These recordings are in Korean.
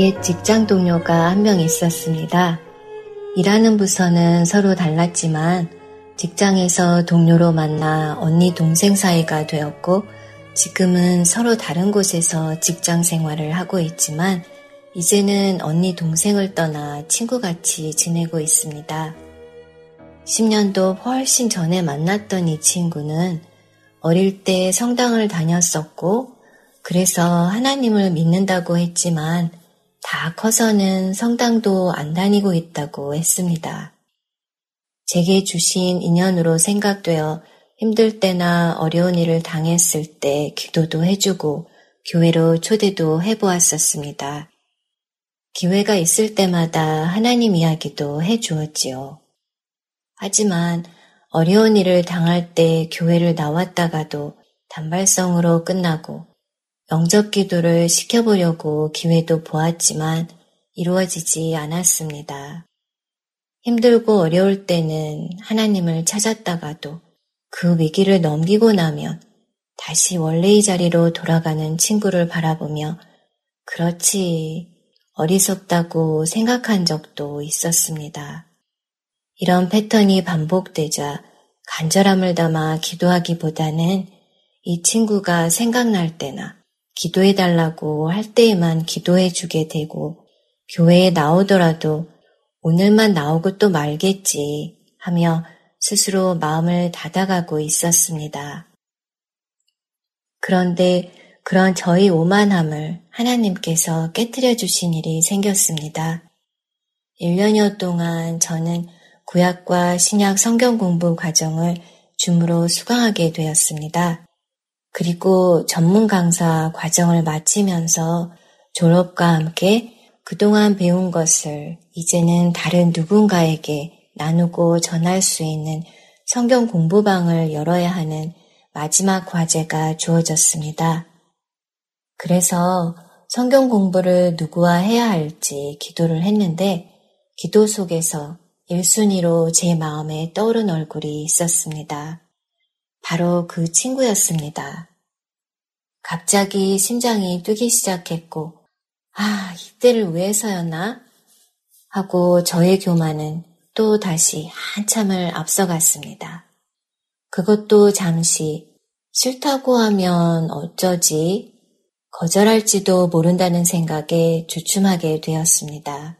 옛 직장 동료가 한 명 있었습니다. 일하는 부서는 서로 달랐지만 직장에서 동료로 만나 언니 동생 사이가 되었고 지금은 서로 다른 곳에서 직장 생활을 하고 있지만 이제는 언니 동생을 떠나 친구같이 지내고 있습니다. 10년도 훨씬 전에 만났던 이 친구는 어릴 때 성당을 다녔었고 그래서 하나님을 믿는다고 했지만 다 커서는 성당도 안 다니고 있다고 했습니다. 제게 주신 인연으로 생각되어 힘들 때나 어려운 일을 당했을 때 기도도 해주고 교회로 초대도 해보았었습니다. 기회가 있을 때마다 하나님 이야기도 해주었지요. 하지만 어려운 일을 당할 때 교회를 나왔다가도 단발성으로 끝나고 영접 기도를 시켜보려고 기회도 보았지만 이루어지지 않았습니다. 힘들고 어려울 때는 하나님을 찾았다가도 그 위기를 넘기고 나면 다시 원래의 자리로 돌아가는 친구를 바라보며 그렇지 어리석다고 생각한 적도 있었습니다. 이런 패턴이 반복되자 간절함을 담아 기도하기보다는 이 친구가 생각날 때나 기도해달라고 할 때에만 기도해주게 되고 교회에 나오더라도 오늘만 나오고 또 말겠지 하며 스스로 마음을 닫아가고 있었습니다. 그런데 그런 저희 오만함을 하나님께서 깨뜨려 주신 일이 생겼습니다. 1년여 동안 저는 구약과 신약 성경 공부 과정을 줌으로 수강하게 되었습니다. 그리고 전문 강사 과정을 마치면서 졸업과 함께 그동안 배운 것을 이제는 다른 누군가에게 나누고 전할 수 있는 성경 공부방을 열어야 하는 마지막 과제가 주어졌습니다. 그래서 성경 공부를 누구와 해야 할지 기도를 했는데 기도 속에서 1순위로 제 마음에 떠오른 얼굴이 있었습니다. 바로 그 친구였습니다. 갑자기 심장이 뛰기 시작했고, 아, 이때를 위해서였나? 하고 저의 교만은 또 다시 한참을 앞서갔습니다. 그것도 잠시 싫다고 하면 어쩌지? 거절할지도 모른다는 생각에 주춤하게 되었습니다.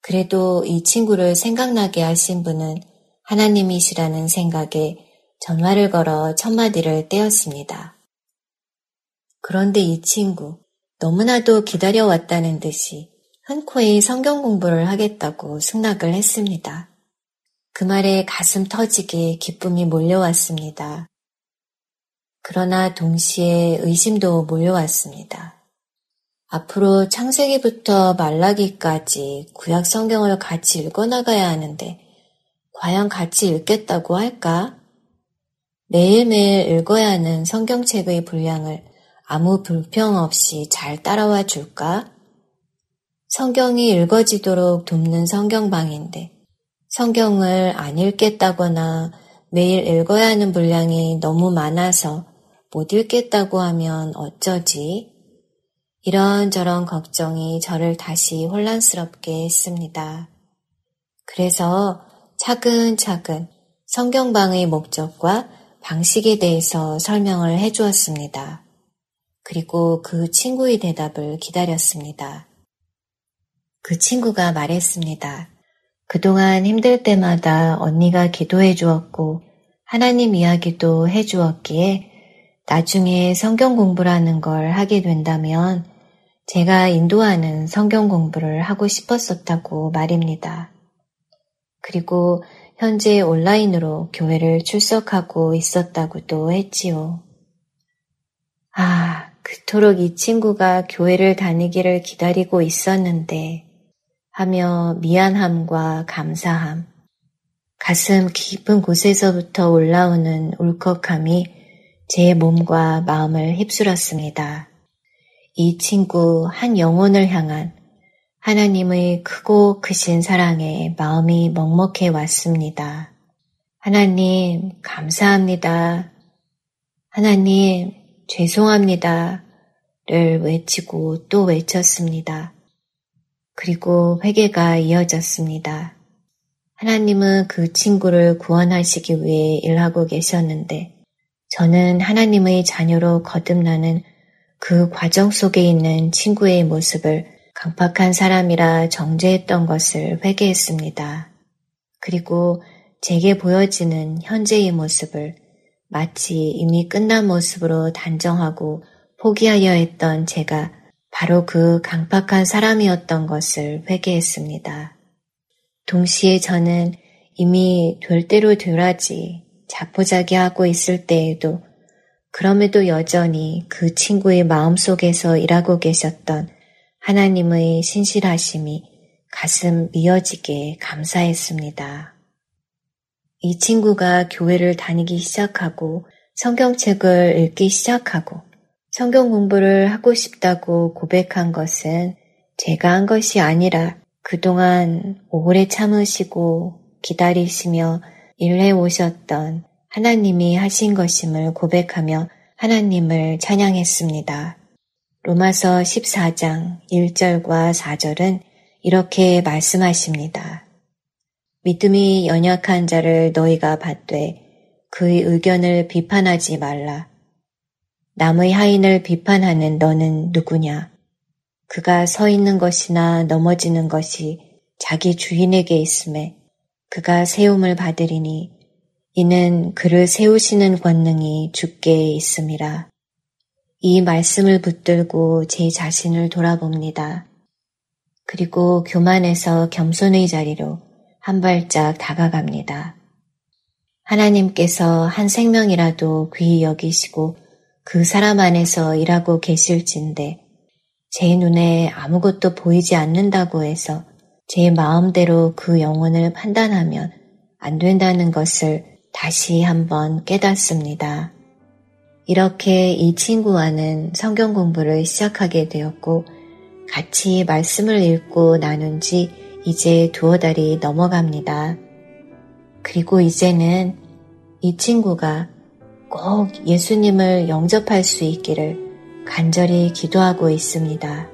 그래도 이 친구를 생각나게 하신 분은 하나님이시라는 생각에 전화를 걸어 첫 마디를 떼었습니다. 그런데 이 친구 너무나도 기다려왔다는 듯이 흔코이 성경 공부를 하겠다고 승낙을 했습니다. 그 말에 가슴 터지게 기쁨이 몰려왔습니다. 그러나 동시에 의심도 몰려왔습니다. 앞으로 창세기부터 말라기까지 구약 성경을 같이 읽어나가야 하는데 과연 같이 읽겠다고 할까? 매일매일 읽어야 하는 성경책의 분량을 아무 불평 없이 잘 따라와 줄까? 성경이 읽어지도록 돕는 성경방인데 성경을 안 읽겠다거나 매일 읽어야 하는 분량이 너무 많아서 못 읽겠다고 하면 어쩌지? 이런저런 걱정이 저를 다시 혼란스럽게 했습니다. 그래서 차근차근 성경방의 목적과 방식에 대해서 설명을 해 주었습니다. 그리고 그 친구의 대답을 기다렸습니다. 그 친구가 말했습니다. 그동안 힘들 때마다 언니가 기도해 주었고 하나님 이야기도 해 주었기에 나중에 성경 공부라는 걸 하게 된다면 제가 인도하는 성경 공부를 하고 싶었었다고 말입니다. 그리고 현재 온라인으로 교회를 출석하고 있었다고도 했지요. 아, 그토록 이 친구가 교회를 다니기를 기다리고 있었는데 하며 미안함과 감사함, 가슴 깊은 곳에서부터 올라오는 울컥함이 제 몸과 마음을 휩쓸었습니다. 이 친구 한 영혼을 향한 하나님의 크고 크신 사랑에 마음이 먹먹해 왔습니다. 하나님, 감사합니다. 하나님, 죄송합니다. 를 외치고 또 외쳤습니다. 그리고 회개가 이어졌습니다. 하나님은 그 친구를 구원하시기 위해 일하고 계셨는데 저는 하나님의 자녀로 거듭나는 그 과정 속에 있는 친구의 모습을 강팍한 사람이라 정죄했던 것을 회개했습니다. 그리고 제게 보여지는 현재의 모습을 마치 이미 끝난 모습으로 단정하고 포기하려 했던 제가 바로 그 강팍한 사람이었던 것을 회개했습니다. 동시에 저는 이미 될 대로 되라지 자포자기하고 있을 때에도 그럼에도 여전히 그 친구의 마음속에서 일하고 계셨던 하나님의 신실하심이 가슴 미어지게 감사했습니다. 이 친구가 교회를 다니기 시작하고 성경책을 읽기 시작하고 성경 공부를 하고 싶다고 고백한 것은 제가 한 것이 아니라 그동안 오래 참으시고 기다리시며 일해 오셨던 하나님이 하신 것임을 고백하며 하나님을 찬양했습니다. 로마서 14장 1절과 4절은 이렇게 말씀하십니다. 믿음이 연약한 자를 너희가 받되 그의 의견을 비판하지 말라. 남의 하인을 비판하는 너는 누구냐? 그가 서 있는 것이나 넘어지는 것이 자기 주인에게 있음에 그가 세움을 받으리니 이는 그를 세우시는 권능이 주께 있음이라. 이 말씀을 붙들고 제 자신을 돌아봅니다. 그리고 교만에서 겸손의 자리로 한 발짝 다가갑니다. 하나님께서 한 생명이라도 귀히 여기시고 그 사람 안에서 일하고 계실진데 제 눈에 아무것도 보이지 않는다고 해서 제 마음대로 그 영혼을 판단하면 안 된다는 것을 다시 한번 깨닫습니다. 이렇게 이 친구와는 성경 공부를 시작하게 되었고 같이 말씀을 읽고 나눈 지 이제 두어 달이 넘어갑니다. 그리고 이제는 이 친구가 꼭 예수님을 영접할 수 있기를 간절히 기도하고 있습니다.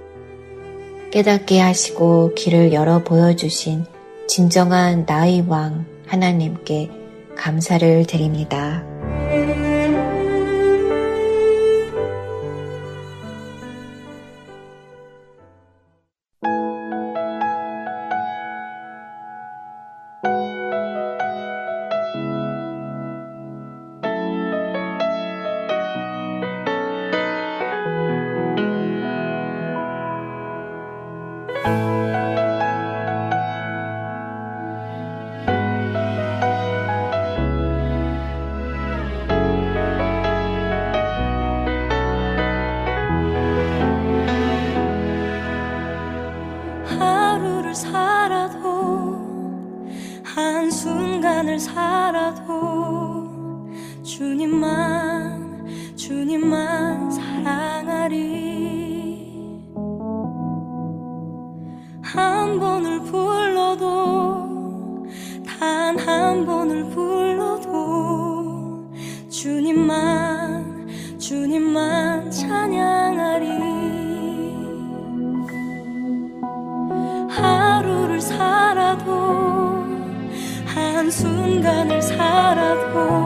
깨닫게 하시고 길을 열어 보여주신 진정한 나의 왕 하나님께 감사를 드립니다. 살아도 한순간을 살아도 주님만 주님만 사랑하리. 한 번을 불러도 단 한 번을 불러도 주님만 주님만 찬양. had of hope.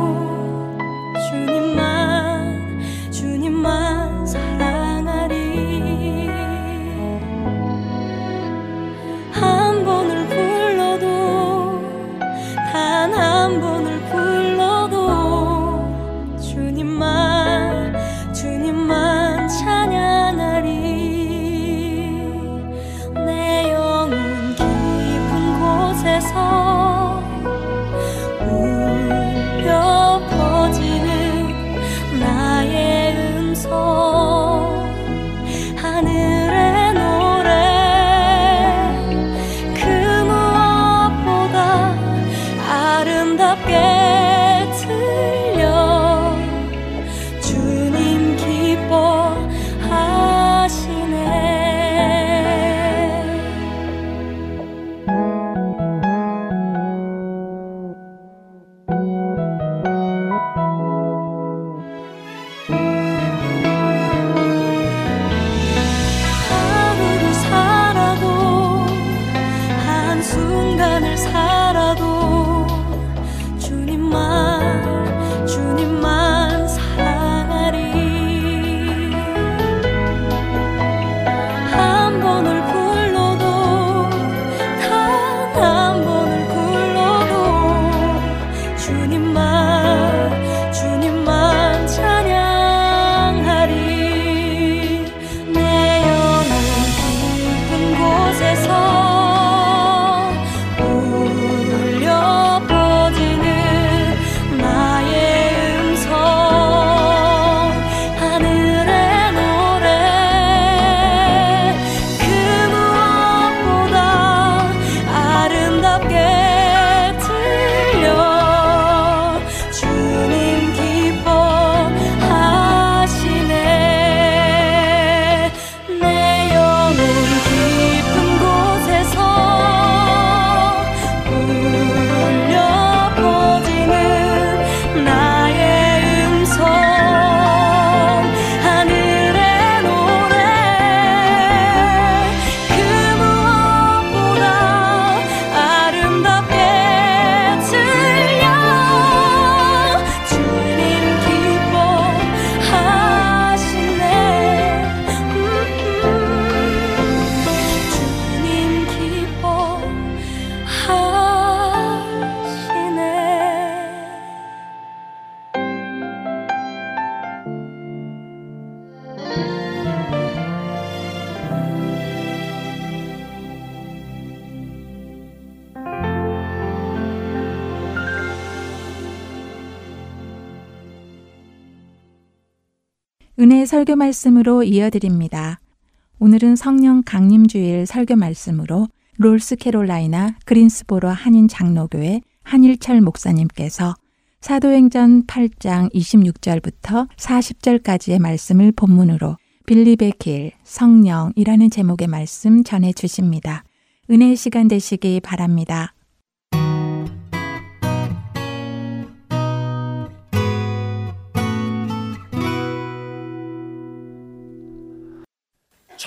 설교 말씀으로 이어드립니다. 오늘은 성령 강림 주일 설교 말씀으로 롤스캐롤라이나 그린스보로 한인 장로교회 한일철 목사님께서 사도행전 8장 26절부터 40절까지의 말씀을 본문으로 빌립의 길, 성령이라는 제목의 말씀 전해 주십니다. 은혜의 시간 되시기 바랍니다.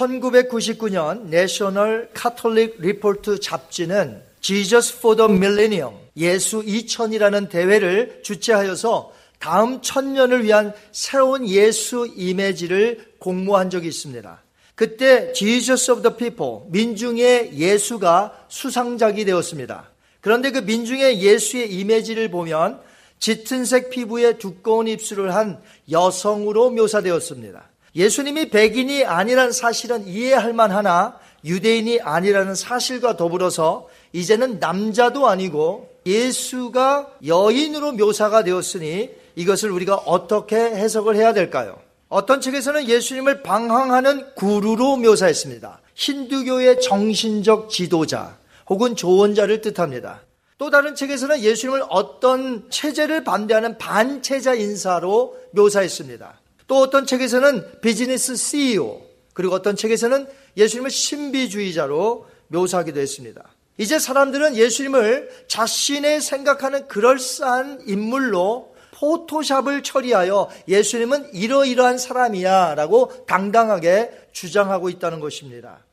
1999년 내셔널 카톨릭 리포트 잡지는 Jesus for the Millennium 예수 2000이라는 대회를 주최하여서 다음 천년을 위한 새로운 예수 이미지를 공모한 적이 있습니다. 그때 Jesus of the People 민중의 예수가 수상작이 되었습니다. 그런데 그 민중의 예수의 이미지를 보면 짙은색 피부에 두꺼운 입술을 한 여성으로 묘사되었습니다. 예수님이 백인이 아니란 사실은 이해할 만하나 유대인이 아니라는 사실과 더불어서 이제는 남자도 아니고 예수가 여인으로 묘사가 되었으니 이것을 우리가 어떻게 해석을 해야 될까요? 어떤 책에서는 예수님을 방황하는 구루로 묘사했습니다. 힌두교의 정신적 지도자 혹은 조언자를 뜻합니다. 또 다른 책에서는 예수님을 어떤 체제를 반대하는 반체자 인사로 묘사했습니다. 또 어떤 책에서는 비즈니스 CEO, 그리고 어떤 책에서는 예수님을 신비주의자로 묘사하기도 했습니다. 이제 사람들은 예수님을 자신의 생각하는 그럴싸한 인물로 포토샵을 처리하여 예수님은 이러이러한 사람이야 라고 당당하게 주장하고 있다는 것입니다.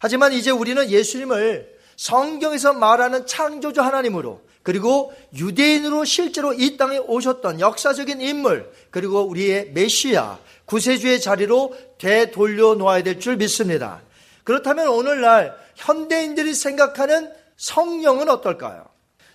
하지만 이제 우리는 예수님을 성경에서 말하는 창조주 하나님으로 그리고 유대인으로 실제로 이 땅에 오셨던 역사적인 인물, 그리고 우리의 메시아, 구세주의 자리로 되돌려 놓아야 될 줄 믿습니다. 그렇다면 오늘날 현대인들이 생각하는 성령은 어떨까요?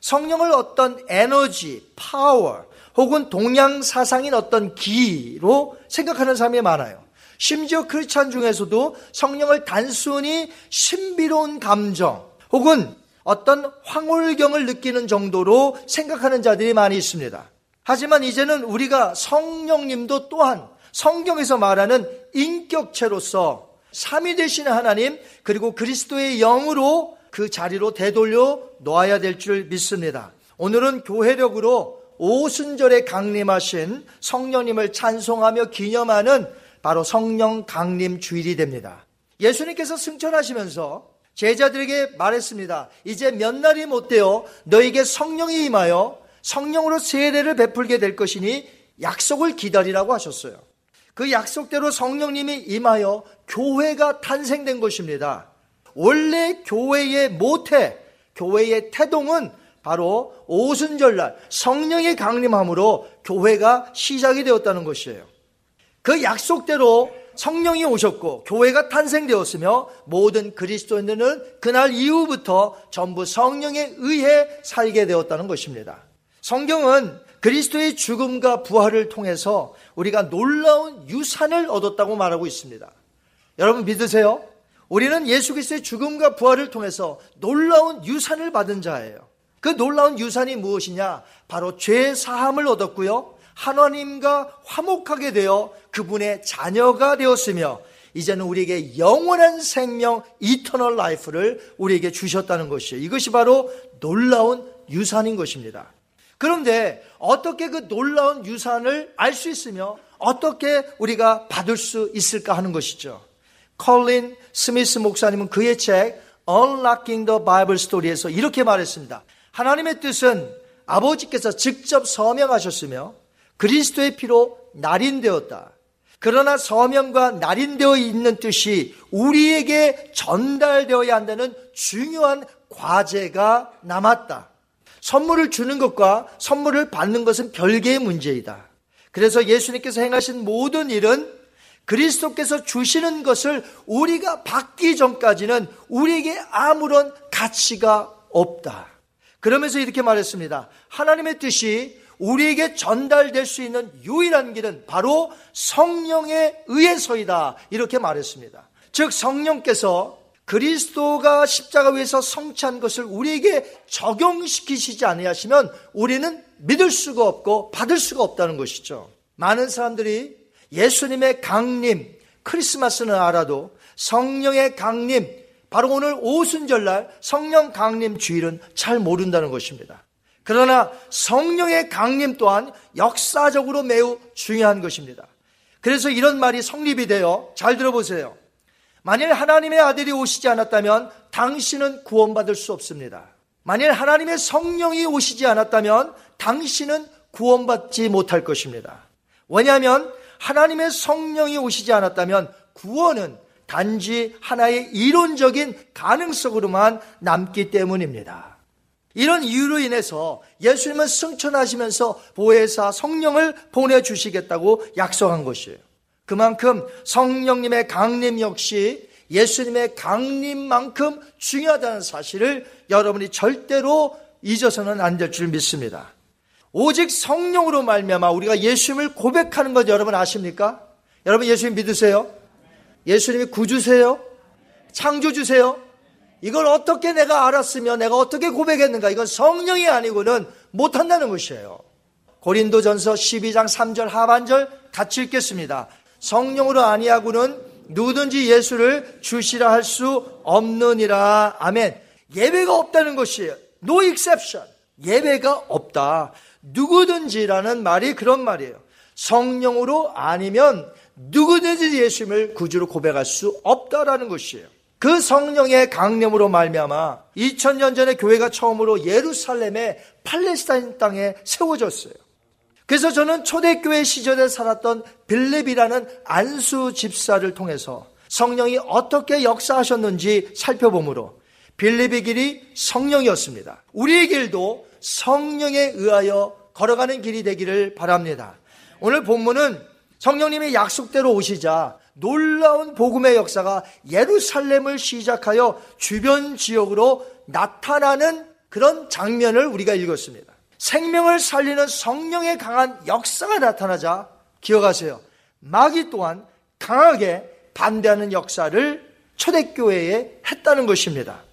성령을 어떤 에너지, 파워, 혹은 동양 사상인 어떤 기로 생각하는 사람이 많아요. 심지어 크리스찬 중에서도 성령을 단순히 신비로운 감정, 혹은 어떤 황홀경을 느끼는 정도로 생각하는 자들이 많이 있습니다. 하지만 이제는 우리가 성령님도 또한 성경에서 말하는 인격체로서 삼위 되신 하나님 그리고 그리스도의 영으로 그 자리로 되돌려 놓아야 될 줄 믿습니다. 오늘은 교회력으로 오순절에 강림하신 성령님을 찬송하며 기념하는 바로 성령 강림 주일이 됩니다. 예수님께서 승천하시면서 제자들에게 말했습니다. 이제 몇 날이 못 되어 너에게 성령이 임하여 성령으로 세례를 베풀게 될 것이니 약속을 기다리라고 하셨어요. 그 약속대로 성령님이 임하여 교회가 탄생된 것입니다. 원래 교회의 모태, 교회의 태동은 바로 오순절날 성령의 강림함으로 교회가 시작이 되었다는 것이에요. 그 약속대로 성령이 오셨고 교회가 탄생되었으며 모든 그리스도인들은 그날 이후부터 전부 성령에 의해 살게 되었다는 것입니다. 성경은 그리스도의 죽음과 부활을 통해서 우리가 놀라운 유산을 얻었다고 말하고 있습니다. 여러분 믿으세요? 우리는 예수 그리스도의 죽음과 부활을 통해서 놀라운 유산을 받은 자예요. 그 놀라운 유산이 무엇이냐? 바로 죄 사함을 얻었고요. 하나님과 화목하게 되어 그분의 자녀가 되었으며 이제는 우리에게 영원한 생명 eternal life를 우리에게 주셨다는 것이에요. 이것이 바로 놀라운 유산인 것입니다. 그런데 어떻게 그 놀라운 유산을 알 수 있으며 어떻게 우리가 받을 수 있을까 하는 것이죠. 컬린 스미스 목사님은 그의 책 Unlocking the Bible Story에서 이렇게 말했습니다. 하나님의 뜻은 아버지께서 직접 서명하셨으며 그리스도의 피로 날인되었다. 그러나 서명과 날인되어 있는 뜻이 우리에게 전달되어야 한다는 중요한 과제가 남았다. 선물을 주는 것과 선물을 받는 것은 별개의 문제이다. 그래서 예수님께서 행하신 모든 일은 그리스도께서 주시는 것을 우리가 받기 전까지는 우리에게 아무런 가치가 없다. 그러면서 이렇게 말했습니다. 하나님의 뜻이 우리에게 전달될 수 있는 유일한 길은 바로 성령에 의해서이다. 이렇게 말했습니다. 즉, 성령께서 그리스도가 십자가 위에서 성취한 것을 우리에게 적용시키시지 아니하시면 우리는 믿을 수가 없고 받을 수가 없다는 것이죠. 많은 사람들이 예수님의 강림, 크리스마스는 알아도 성령의 강림, 바로 오늘 오순절날 성령 강림 주일은 잘 모른다는 것입니다. 그러나 성령의 강림 또한 역사적으로 매우 중요한 것입니다. 그래서 이런 말이 성립이 되어 잘 들어보세요. 만일 하나님의 아들이 오시지 않았다면 당신은 구원받을 수 없습니다. 만일 하나님의 성령이 오시지 않았다면 당신은 구원받지 못할 것입니다. 왜냐하면 하나님의 성령이 오시지 않았다면 구원은 단지 하나의 이론적인 가능성으로만 남기 때문입니다. 이런 이유로 인해서 예수님은 승천하시면서 보혜사 성령을 보내주시겠다고 약속한 것이에요. 그만큼 성령님의 강림 역시 예수님의 강림만큼 중요하다는 사실을 여러분이 절대로 잊어서는 안 될 줄 믿습니다. 오직 성령으로 말미암아 우리가 예수님을 고백하는 것 여러분 아십니까? 여러분 예수님 믿으세요? 예수님이 구주세요? 창조주세요? 이걸 어떻게 내가 알았으며 내가 어떻게 고백했는가? 이건 성령이 아니고는 못한다는 것이에요. 고린도전서 12장 3절 하반절 같이 읽겠습니다. 성령으로 아니하고는 누구든지 예수를 주시라 할 수 없느니라. 아멘. 예배가 없다는 것이에요. No exception. 예배가 없다. 누구든지라는 말이 그런 말이에요. 성령으로 아니면 누구든지 예수님을 구주로 고백할 수 없다라는 것이에요. 그 성령의 강림으로 말미암아 2000년 전에 교회가 처음으로 예루살렘의 팔레스타인 땅에 세워졌어요. 그래서 저는 초대교회 시절에 살았던 빌립이라는 안수 집사를 통해서 성령이 어떻게 역사하셨는지 살펴보므로 빌립의 길이 성령이었습니다. 우리의 길도 성령에 의하여 걸어가는 길이 되기를 바랍니다. 오늘 본문은 성령님이 약속대로 오시자 놀라운 복음의 역사가 예루살렘을 시작하여 주변 지역으로 나타나는 그런 장면을 우리가 읽었습니다. 생명을 살리는 성령의 강한 역사가 나타나자 기억하세요. 마귀 또한 강하게 반대하는 역사를 초대교회에 했다는 것입니다.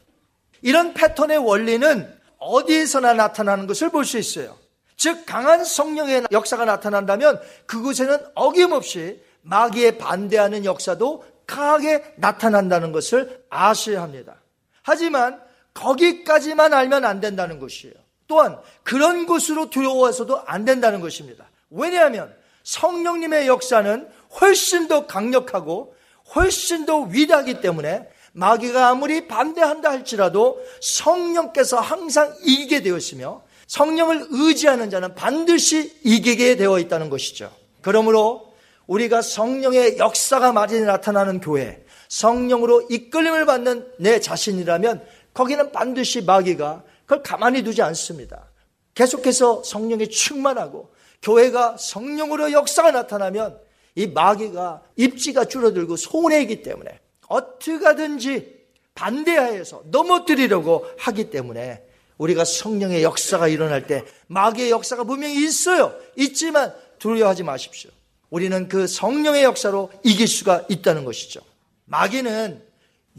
이런 패턴의 원리는 어디에서나 나타나는 것을 볼 수 있어요. 즉 강한 성령의 역사가 나타난다면 그곳에는 어김없이 마귀에 반대하는 역사도 강하게 나타난다는 것을 아셔야 합니다. 하지만 거기까지만 알면 안 된다는 것이에요. 또한 그런 곳으로 두려워해서도 안 된다는 것입니다. 왜냐하면 성령님의 역사는 훨씬 더 강력하고 훨씬 더 위대하기 때문에 마귀가 아무리 반대한다 할지라도 성령께서 항상 이기게 되었으며 성령을 의지하는 자는 반드시 이기게 되어 있다는 것이죠. 그러므로 우리가 성령의 역사가 많이 나타나는 교회, 성령으로 이끌림을 받는 내 자신이라면 거기는 반드시 마귀가 그걸 가만히 두지 않습니다. 계속해서 성령이 충만하고 교회가 성령으로 역사가 나타나면 이 마귀가 입지가 줄어들고 손해이기 때문에 어떻게 하든지 반대하여서 넘어뜨리려고 하기 때문에 우리가 성령의 역사가 일어날 때 마귀의 역사가 분명히 있어요. 있지만 두려워하지 마십시오. 우리는 그 성령의 역사로 이길 수가 있다는 것이죠. 마귀는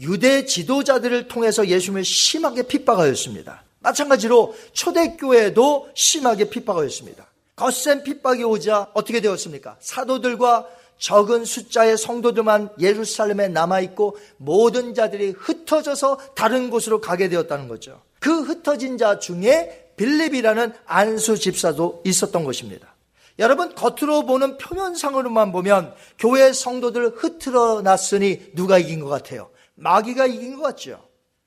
유대 지도자들을 통해서 예수님을 심하게 핍박하였습니다. 마찬가지로 초대교회도 심하게 핍박하였습니다. 거센 핍박이 오자 어떻게 되었습니까? 사도들과 적은 숫자의 성도들만 예루살렘에 남아있고 모든 자들이 흩어져서 다른 곳으로 가게 되었다는 거죠. 그 흩어진 자 중에 빌립이라는 안수 집사도 있었던 것입니다. 여러분 겉으로 보는 표면상으로만 보면 교회 성도들 흐트러 났으니 누가 이긴 것 같아요? 마귀가 이긴 것 같죠.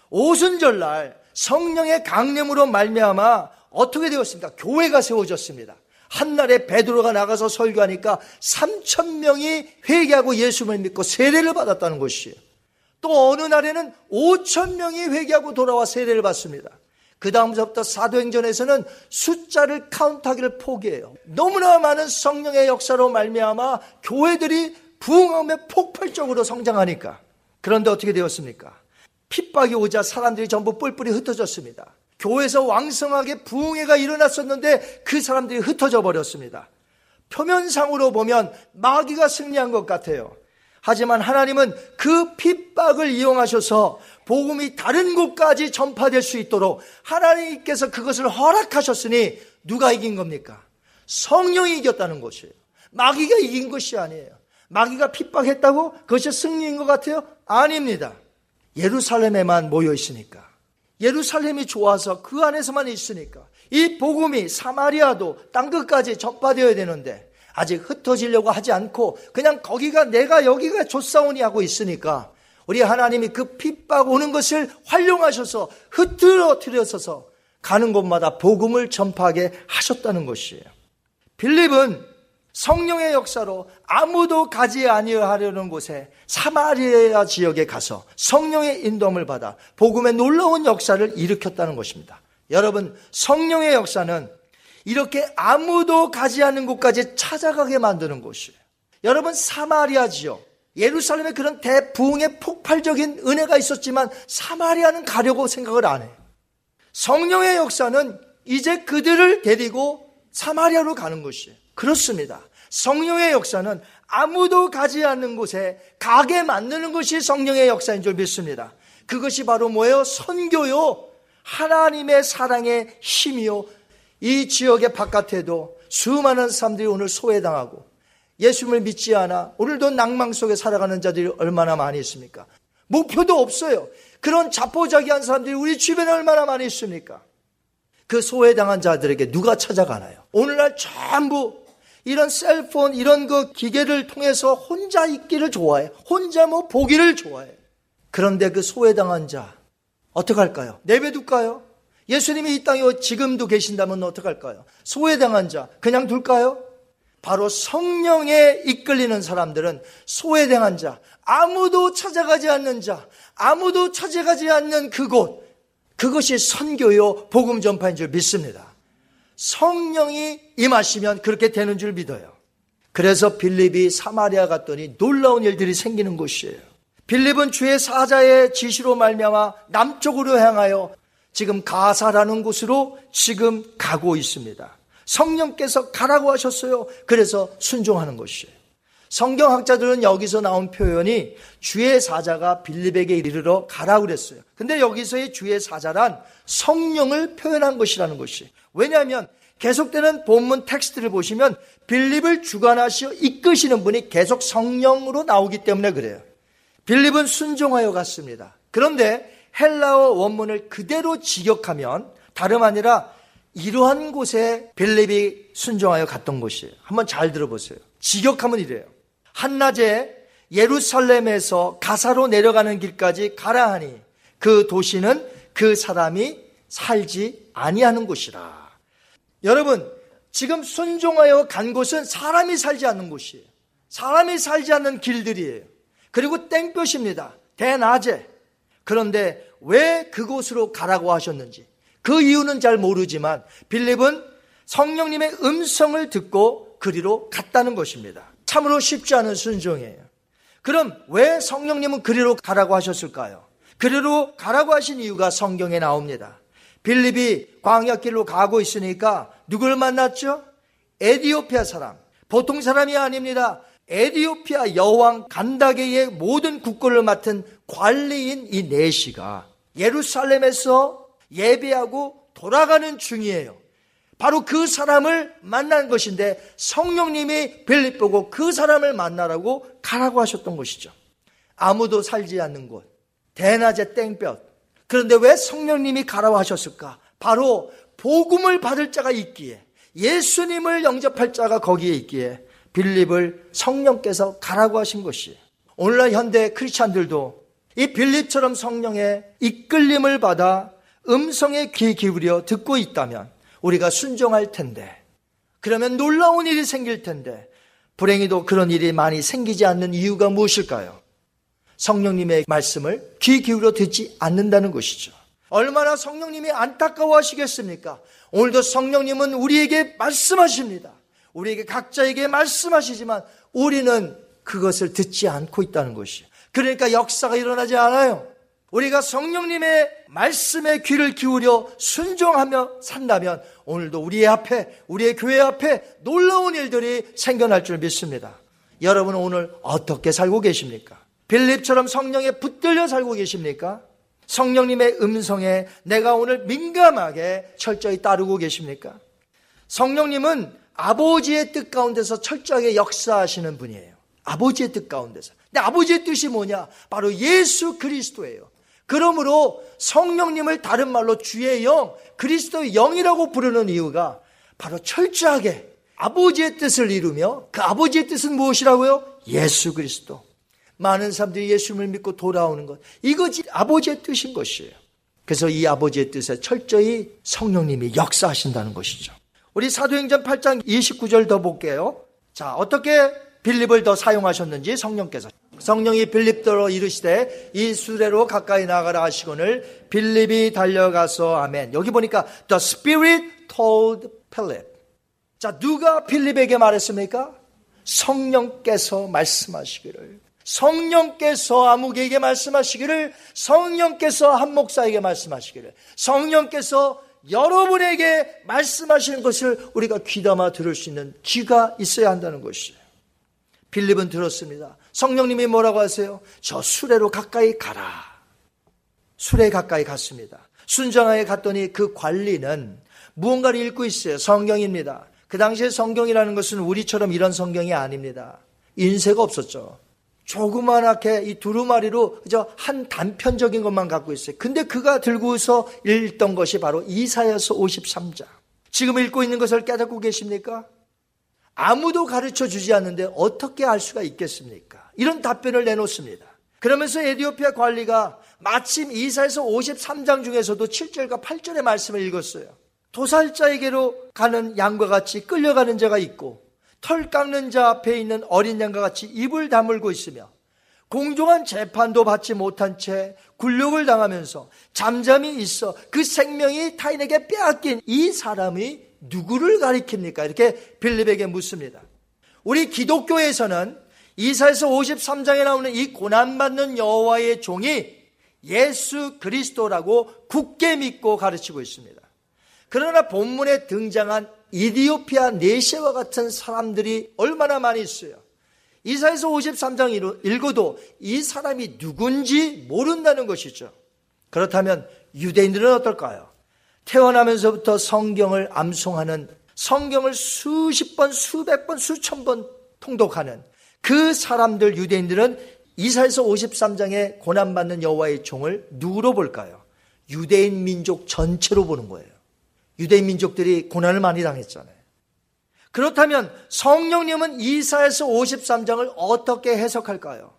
오순절날 성령의 강림으로 말미암아 어떻게 되었습니까? 교회가 세워졌습니다. 한날에 베드로가 나가서 설교하니까 3천 명이 회개하고 예수를 믿고 세례를 받았다는 것이에요. 또 어느 날에는 5천 명이 회개하고 돌아와 세례를 받습니다. 그 다음부터 사도행전에서는 숫자를 카운트하기를 포기해요. 너무나 많은 성령의 역사로 말미암아 교회들이 부흥하며 폭발적으로 성장하니까. 그런데 어떻게 되었습니까? 핍박이 오자 사람들이 전부 뿔뿔이 흩어졌습니다. 교회에서 왕성하게 부흥회가 일어났었는데 그 사람들이 흩어져 버렸습니다. 표면상으로 보면 마귀가 승리한 것 같아요. 하지만 하나님은 그 핍박을 이용하셔서 복음이 다른 곳까지 전파될 수 있도록 하나님께서 그것을 허락하셨으니 누가 이긴 겁니까? 성령이 이겼다는 것이에요. 마귀가 이긴 것이 아니에요. 마귀가 핍박했다고 그것이 승리인 것 같아요? 아닙니다. 예루살렘에만 모여 있으니까. 예루살렘이 좋아서 그 안에서만 있으니까. 이 복음이 사마리아도 땅 끝까지 전파되어야 되는데 아직 흩어지려고 하지 않고 그냥 거기가 내가 여기가 좋사오니 하고 있으니까 우리 하나님이 그 핍박 오는 것을 활용하셔서 흩어뜨려서서 가는 곳마다 복음을 전파하게 하셨다는 것이에요. 빌립은 성령의 역사로 아무도 가지 아니하려는 곳에 사마리아 지역에 가서 성령의 인도함을 받아 복음의 놀라운 역사를 일으켰다는 것입니다. 여러분, 성령의 역사는 이렇게 아무도 가지 않는 곳까지 찾아가게 만드는 곳이에요. 여러분, 사마리아 지역, 예루살렘에 그런 대부흥의 폭발적인 은혜가 있었지만 사마리아는 가려고 생각을 안 해요. 성령의 역사는 이제 그들을 데리고 사마리아로 가는 것이에요. 그렇습니다. 성령의 역사는 아무도 가지 않는 곳에 가게 만드는 것이 성령의 역사인 줄 믿습니다. 그것이 바로 뭐예요? 선교요. 하나님의 사랑의 힘이요. 이 지역의 바깥에도 수많은 사람들이 오늘 소외당하고 예수님을 믿지 않아 오늘도 낭망 속에 살아가는 자들이 얼마나 많이 있습니까? 목표도 없어요. 그런 자포자기한 사람들이 우리 주변에 얼마나 많이 있습니까? 그 소외당한 자들에게 누가 찾아가나요? 오늘날 전부 이런 셀폰, 이런 그 기계를 통해서 혼자 있기를 좋아해. 혼자 뭐 보기를 좋아해. 그런데 그 소외당한 자, 어떡할까요? 내배둘까요? 예수님이 이 땅에 지금도 계신다면 어떡할까요? 소외당한 자, 그냥 둘까요? 바로 성령에 이끌리는 사람들은 소외당한 자, 아무도 찾아가지 않는 자, 아무도 찾아가지 않는 그곳, 그것이 선교요, 복음 전파인 줄 믿습니다. 성령이 임하시면 그렇게 되는 줄 믿어요. 그래서 빌립이 사마리아 갔더니 놀라운 일들이 생기는 곳이에요. 빌립은 주의 사자의 지시로 말미암아 남쪽으로 향하여 지금 가사라는 곳으로 지금 가고 있습니다. 성령께서 가라고 하셨어요. 그래서 순종하는 것이에요. 성경학자들은 여기서 나온 표현이 주의 사자가 빌립에게 이르러 가라고 그랬어요. 근데 여기서의 주의 사자란 성령을 표현한 것이라는 것이. 왜냐하면 계속되는 본문 텍스트를 보시면 빌립을 주관하시어 이끄시는 분이 계속 성령으로 나오기 때문에 그래요. 빌립은 순종하여 갔습니다. 그런데 헬라어 원문을 그대로 직역하면 다름 아니라 이러한 곳에 빌립이 순종하여 갔던 곳이에요. 한번 잘 들어보세요. 직역하면 이래요. 한낮에 예루살렘에서 가사로 내려가는 길까지 가라 하니 그 도시는 그 사람이 살지 아니하는 곳이라. 여러분, 지금 순종하여 간 곳은 사람이 살지 않는 곳이에요. 사람이 살지 않는 길들이에요. 그리고 땡볕입니다. 대낮에. 그런데 왜 그곳으로 가라고 하셨는지 그 이유는 잘 모르지만 빌립은 성령님의 음성을 듣고 그리로 갔다는 것입니다. 참으로 쉽지 않은 순종이에요. 그럼 왜 성령님은 그리로 가라고 하셨을까요? 그리로 가라고 하신 이유가 성경에 나옵니다. 빌립이 광야길로 가고 있으니까 누굴 만났죠? 에디오피아 사람. 보통 사람이 아닙니다. 에디오피아 여왕 간다게의 모든 국권을 맡은 관리인 이 네시가 예루살렘에서 예배하고 돌아가는 중이에요. 바로 그 사람을 만난 것인데 성령님이 빌립 보고 그 사람을 만나라고 가라고 하셨던 것이죠. 아무도 살지 않는 곳, 대낮에 땡볕. 그런데 왜 성령님이 가라고 하셨을까? 바로 복음을 받을 자가 있기에 예수님을 영접할 자가 거기에 있기에 빌립을 성령께서 가라고 하신 것이에요. 오늘날 현대 크리스찬들도 이 빌립처럼 성령의 이끌림을 받아 음성에 귀 기울여 듣고 있다면 우리가 순종할 텐데 그러면 놀라운 일이 생길 텐데 불행히도 그런 일이 많이 생기지 않는 이유가 무엇일까요? 성령님의 말씀을 귀 기울여 듣지 않는다는 것이죠. 얼마나 성령님이 안타까워 하시겠습니까? 오늘도 성령님은 우리에게 말씀하십니다. 우리에게 각자에게 말씀하시지만 우리는 그것을 듣지 않고 있다는 것이에요. 그러니까 역사가 일어나지 않아요. 우리가 성령님의 말씀에 귀를 기울여 순종하며 산다면 오늘도 우리의 앞에, 우리의 교회 앞에 놀라운 일들이 생겨날 줄 믿습니다. 여러분 오늘 어떻게 살고 계십니까? 빌립처럼 성령에 붙들려 살고 계십니까? 성령님의 음성에 내가 오늘 민감하게 철저히 따르고 계십니까? 성령님은 아버지의 뜻 가운데서 철저하게 역사하시는 분이에요. 아버지의 뜻 가운데서. 근데 아버지의 뜻이 뭐냐? 바로 예수 그리스도예요. 그러므로 성령님을 다른 말로 주의 영, 그리스도의 영이라고 부르는 이유가 바로 철저하게 아버지의 뜻을 이루며 그 아버지의 뜻은 무엇이라고요? 예수 그리스도. 많은 사람들이 예수님을 믿고 돌아오는 것. 이것이 아버지의 뜻인 것이에요. 그래서 이 아버지의 뜻에 철저히 성령님이 역사하신다는 것이죠. 우리 사도행전 8장 29절 더 볼게요. 자, 어떻게 빌립을 더 사용하셨는지 성령께서 성령이 빌립더러 이르시되 이 수레로 가까이 나가라 하시거늘 빌립이 달려가서 아멘. 여기 보니까 the spirit told Philip. 자, 누가 빌립에게 말했습니까? 성령께서 말씀하시기를 성령께서 아무개에게 말씀하시기를 성령께서 한 목사에게 말씀하시기를 성령께서 여러분에게 말씀하시는 것을 우리가 귀담아 들을 수 있는 귀가 있어야 한다는 것이에요. 빌립은 들었습니다. 성령님이 뭐라고 하세요? 저 수레로 가까이 가라. 수레 가까이 갔습니다. 순정하게 갔더니 그 관리는 무언가를 읽고 있어요. 성경입니다. 그 당시에 성경이라는 것은 우리처럼 이런 성경이 아닙니다. 인쇄가 없었죠. 조그만하게 이 두루마리로 그저 한 단편적인 것만 갖고 있어요. 근데 그가 들고서 읽던 것이 바로 이사야서 53장. 지금 읽고 있는 것을 깨닫고 계십니까? 아무도 가르쳐 주지 않는데 어떻게 알 수가 있겠습니까? 이런 답변을 내놓습니다. 그러면서 에디오피아 관리가 마침 이사에서 53장 중에서도 7절과 8절의 말씀을 읽었어요. 도살자에게로 가는 양과 같이 끌려가는 자가 있고 털 깎는 자 앞에 있는 어린 양과 같이 입을 다물고 있으며 공정한 재판도 받지 못한 채 굴욕을 당하면서 잠잠히 있어 그 생명이 타인에게 빼앗긴 이 사람이 누구를 가리킵니까? 이렇게 빌립에게 묻습니다. 우리 기독교에서는 이사에서 53장에 나오는 이 고난받는 여호와의 종이 예수 그리스도라고 굳게 믿고 가르치고 있습니다. 그러나 본문에 등장한 이디오피아 네시와 같은 사람들이 얼마나 많이 있어요. 이사에서 53장 읽어도 이 사람이 누군지 모른다는 것이죠. 그렇다면 유대인들은 어떨까요? 태어나면서부터 성경을 암송하는 성경을 수십 번, 수백 번, 수천 번 통독하는 그 사람들 유대인들은 이사에서 53장에 고난받는 여호와의 종을 누구로 볼까요? 유대인 민족 전체로 보는 거예요. 유대인 민족들이 고난을 많이 당했잖아요. 그렇다면 성령님은 이사에서 53장을 어떻게 해석할까요?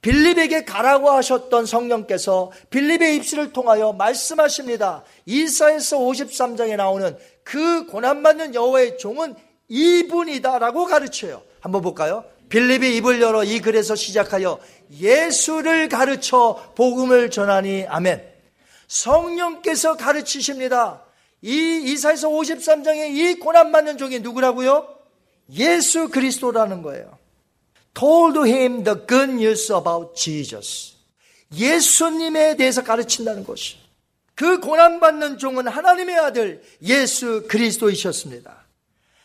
빌립에게 가라고 하셨던 성령께서 빌립의 입술을 통하여 말씀하십니다. 이사에서 53장에 나오는 그 고난받는 여호와의 종은 이분이다라고 가르쳐요. 한번 볼까요? 빌립이 입을 열어 이 글에서 시작하여 예수를 가르쳐 복음을 전하니 아멘. 성령께서 가르치십니다. 이 이사에서 53장의 이 고난받는 종이 누구라고요? 예수 그리스도라는 거예요. told him the good news about Jesus. 예수님에 대해서 가르친다는 것이. 그 고난받는 종은 하나님의 아들 예수 그리스도이셨습니다.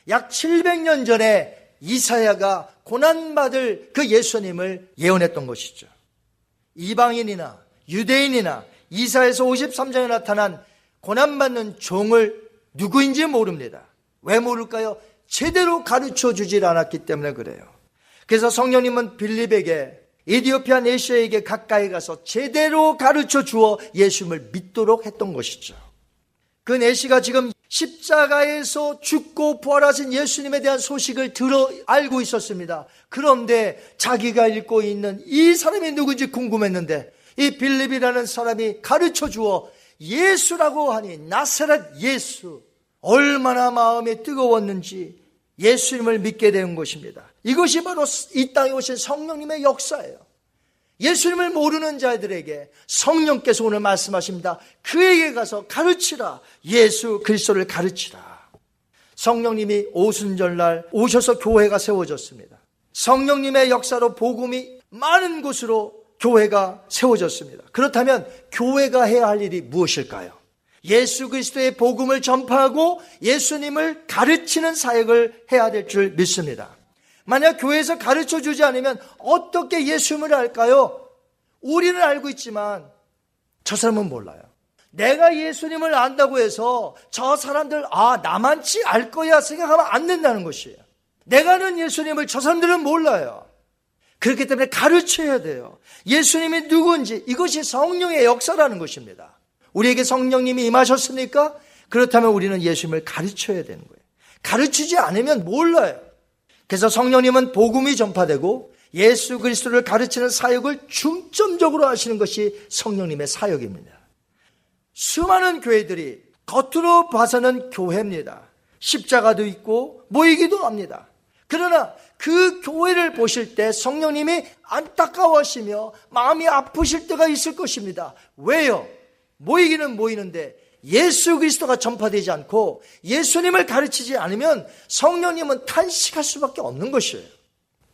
약 700년 전에 이사야가 고난받을 그 예수님을 예언했던 것이죠. 이방인이나 유대인이나 이사에서 53장에 나타난 고난받는 종을 누구인지 모릅니다. 왜 모를까요? 제대로 가르쳐 주질 않았기 때문에 그래요. 그래서 성령님은 빌립에게 에디오피아 네시아에게 가까이 가서 제대로 가르쳐 주어 예수님을 믿도록 했던 것이죠. 그 네시가 지금 십자가에서 죽고 부활하신 예수님에 대한 소식을 들어 알고 있었습니다. 그런데 자기가 읽고 있는 이 사람이 누군지 궁금했는데 이 빌립이라는 사람이 가르쳐 주어 예수라고 하니 나사렛 예수 얼마나 마음에 뜨거웠는지 예수님을 믿게 된 것입니다. 이것이 바로 이 땅에 오신 성령님의 역사예요. 예수님을 모르는 자들에게 성령께서 오늘 말씀하십니다. 그에게 가서 가르치라. 예수 그리스도를 가르치라. 성령님이 오순절날 오셔서 교회가 세워졌습니다. 성령님의 역사로 복음이 많은 곳으로 교회가 세워졌습니다. 그렇다면 교회가 해야 할 일이 무엇일까요? 예수 그리스도의 복음을 전파하고 예수님을 가르치는 사역을 해야 될 줄 믿습니다. 만약 교회에서 가르쳐 주지 않으면 어떻게 예수님을 알까요? 우리는 알고 있지만 저 사람은 몰라요. 내가 예수님을 안다고 해서 저 사람들, 아, 나만치 알 거야 생각하면 안 된다는 것이에요. 내가 아는 예수님을 저 사람들은 몰라요. 그렇기 때문에 가르쳐야 돼요. 예수님이 누구인지 이것이 성령의 역사라는 것입니다. 우리에게 성령님이 임하셨습니까? 그렇다면 우리는 예수님을 가르쳐야 되는 거예요. 가르치지 않으면 몰라요. 그래서 성령님은 복음이 전파되고 예수 그리스도를 가르치는 사역을 중점적으로 하시는 것이 성령님의 사역입니다. 수많은 교회들이 겉으로 봐서는 교회입니다. 십자가도 있고 모이기도 합니다. 그러나 그 교회를 보실 때 성령님이 안타까워하시며 마음이 아프실 때가 있을 것입니다. 왜요? 모이기는 모이는데 예수 그리스도가 전파되지 않고 예수님을 가르치지 않으면 성령님은 탄식할 수밖에 없는 것이에요.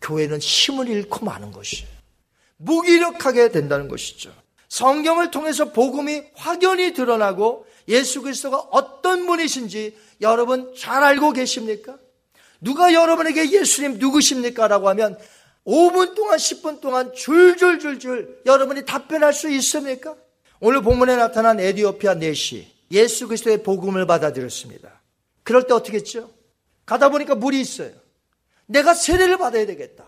교회는 힘을 잃고 마는 것이에요. 무기력하게 된다는 것이죠. 성경을 통해서 복음이 확연히 드러나고 예수 그리스도가 어떤 분이신지 여러분 잘 알고 계십니까? 누가 여러분에게 예수님 누구십니까? 라고 하면 5분 동안 10분 동안 줄줄줄줄 여러분이 답변할 수 있습니까? 오늘 본문에 나타난 에디오피아 넷이 예수 그리스도의 복음을 받아들였습니다. 그럴 때 어떻게 했죠? 가다 보니까 물이 있어요. 내가 세례를 받아야 되겠다.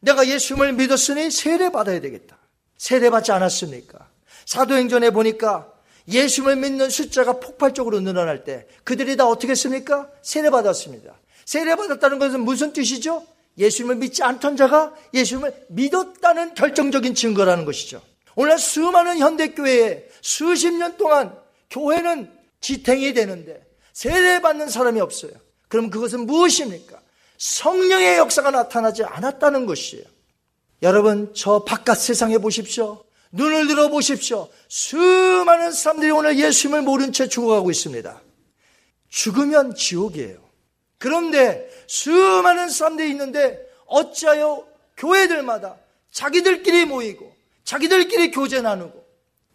내가 예수님을 믿었으니 세례 받아야 되겠다. 세례 받지 않았습니까? 사도행전에 보니까 예수님을 믿는 숫자가 폭발적으로 늘어날 때 그들이 다 어떻게 했습니까? 세례 받았습니다. 세례 받았다는 것은 무슨 뜻이죠? 예수님을 믿지 않던 자가 예수님을 믿었다는 결정적인 증거라는 것이죠. 오늘 수많은 현대교회에 수십 년 동안 교회는 지탱이 되는데 세례받는 사람이 없어요. 그럼 그것은 무엇입니까? 성령의 역사가 나타나지 않았다는 것이에요. 여러분, 저 바깥 세상에 보십시오. 눈을 들어 보십시오. 수많은 사람들이 오늘 예수님을 모른 채 죽어가고 있습니다. 죽으면 지옥이에요. 그런데 수많은 사람들이 있는데 어찌하여 교회들마다 자기들끼리 모이고 자기들끼리 교제 나누고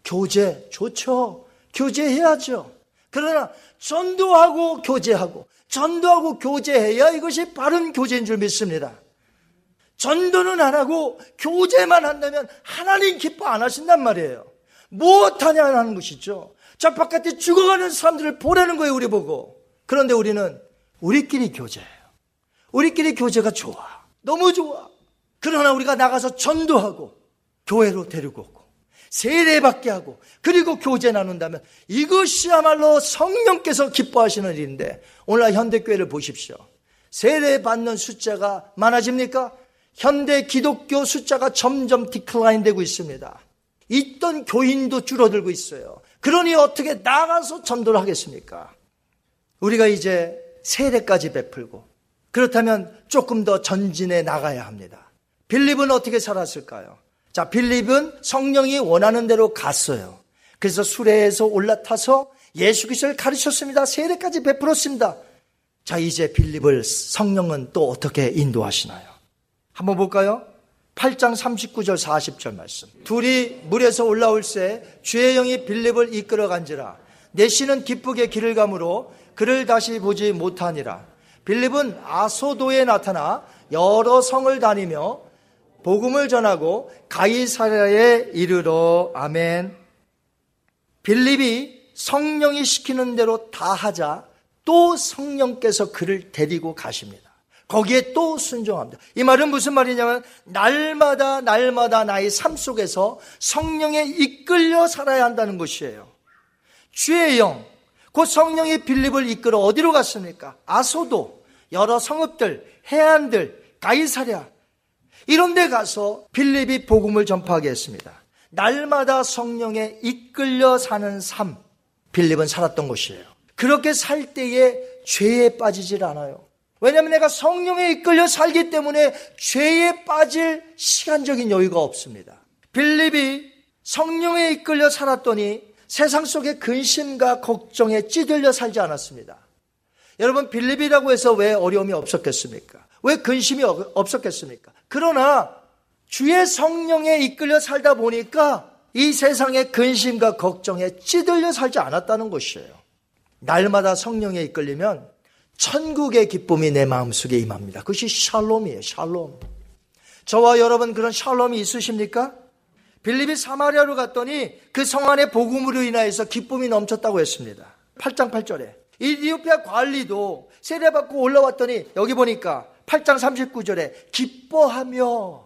교제 좋죠. 교제해야죠. 그러나 전도하고 교제하고 전도하고 교제해야 이것이 바른 교제인 줄 믿습니다. 전도는 안 하고 교제만 한다면 하나님 기뻐 안 하신단 말이에요. 무엇하냐 하는 것이죠. 저 바깥에 죽어가는 사람들을 보라는 거예요, 우리 보고. 그런데 우리는 우리끼리 교제해요. 우리끼리 교제가 좋아. 너무 좋아. 그러나 우리가 나가서 전도하고 교회로 데리고 세례받게 하고 그리고 교제 나눈다면 이것이야말로 성령께서 기뻐하시는 일인데 오늘날 현대교회를 보십시오. 세례받는 숫자가 많아집니까? 현대 기독교 숫자가 점점 디클라인 되고 있습니다. 있던 교인도 줄어들고 있어요. 그러니 어떻게 나가서 전도를 하겠습니까? 우리가 이제 세례까지 베풀고 그렇다면 조금 더 전진해 나가야 합니다. 빌립은 어떻게 살았을까요? 자, 빌립은 성령이 원하는 대로 갔어요. 그래서 수레에서 올라타서 예수 그리스도를 가르쳤습니다. 세례까지 베풀었습니다. 자, 이제 빌립을 성령은 또 어떻게 인도하시나요? 한번 볼까요? 8장 39절 40절 말씀. 둘이 물에서 올라올 새 주의 영이 빌립을 이끌어 간지라. 내시는 기쁘게 길을 가므로 그를 다시 보지 못하니라. 빌립은 아소도에 나타나 여러 성을 다니며 복음을 전하고 가이사랴에 이르러 아멘. 빌립이 성령이 시키는 대로 다 하자 또 성령께서 그를 데리고 가십니다. 거기에 또 순종합니다. 이 말은 무슨 말이냐면 날마다 날마다 나의 삶 속에서 성령에 이끌려 살아야 한다는 것이에요. 주의 영, 곧 성령이 빌립을 이끌어 어디로 갔습니까? 아소도, 여러 성읍들, 해안들, 가이사랴, 이런 데 가서 빌립이 복음을 전파하게 했습니다. 날마다 성령에 이끌려 사는 삶, 빌립은 살았던 것이에요. 그렇게 살 때에 죄에 빠지질 않아요. 왜냐하면 내가 성령에 이끌려 살기 때문에 죄에 빠질 시간적인 여유가 없습니다. 빌립이 성령에 이끌려 살았더니 세상 속의 근심과 걱정에 찌들려 살지 않았습니다. 여러분, 빌립이라고 해서 왜 어려움이 없었겠습니까? 왜 근심이 없었겠습니까? 그러나 주의 성령에 이끌려 살다 보니까 이 세상의 근심과 걱정에 찌들려 살지 않았다는 것이에요. 날마다 성령에 이끌리면 천국의 기쁨이 내 마음속에 임합니다. 그것이 샬롬이에요. 샬롬. 저와 여러분 그런 샬롬이 있으십니까? 빌립이 사마리아로 갔더니 그 성 안의 복음으로 인하여서 기쁨이 넘쳤다고 했습니다. 8장 8절에 이디오피아 관리도 세례받고 올라왔더니 여기 보니까 8장 39절에 기뻐하며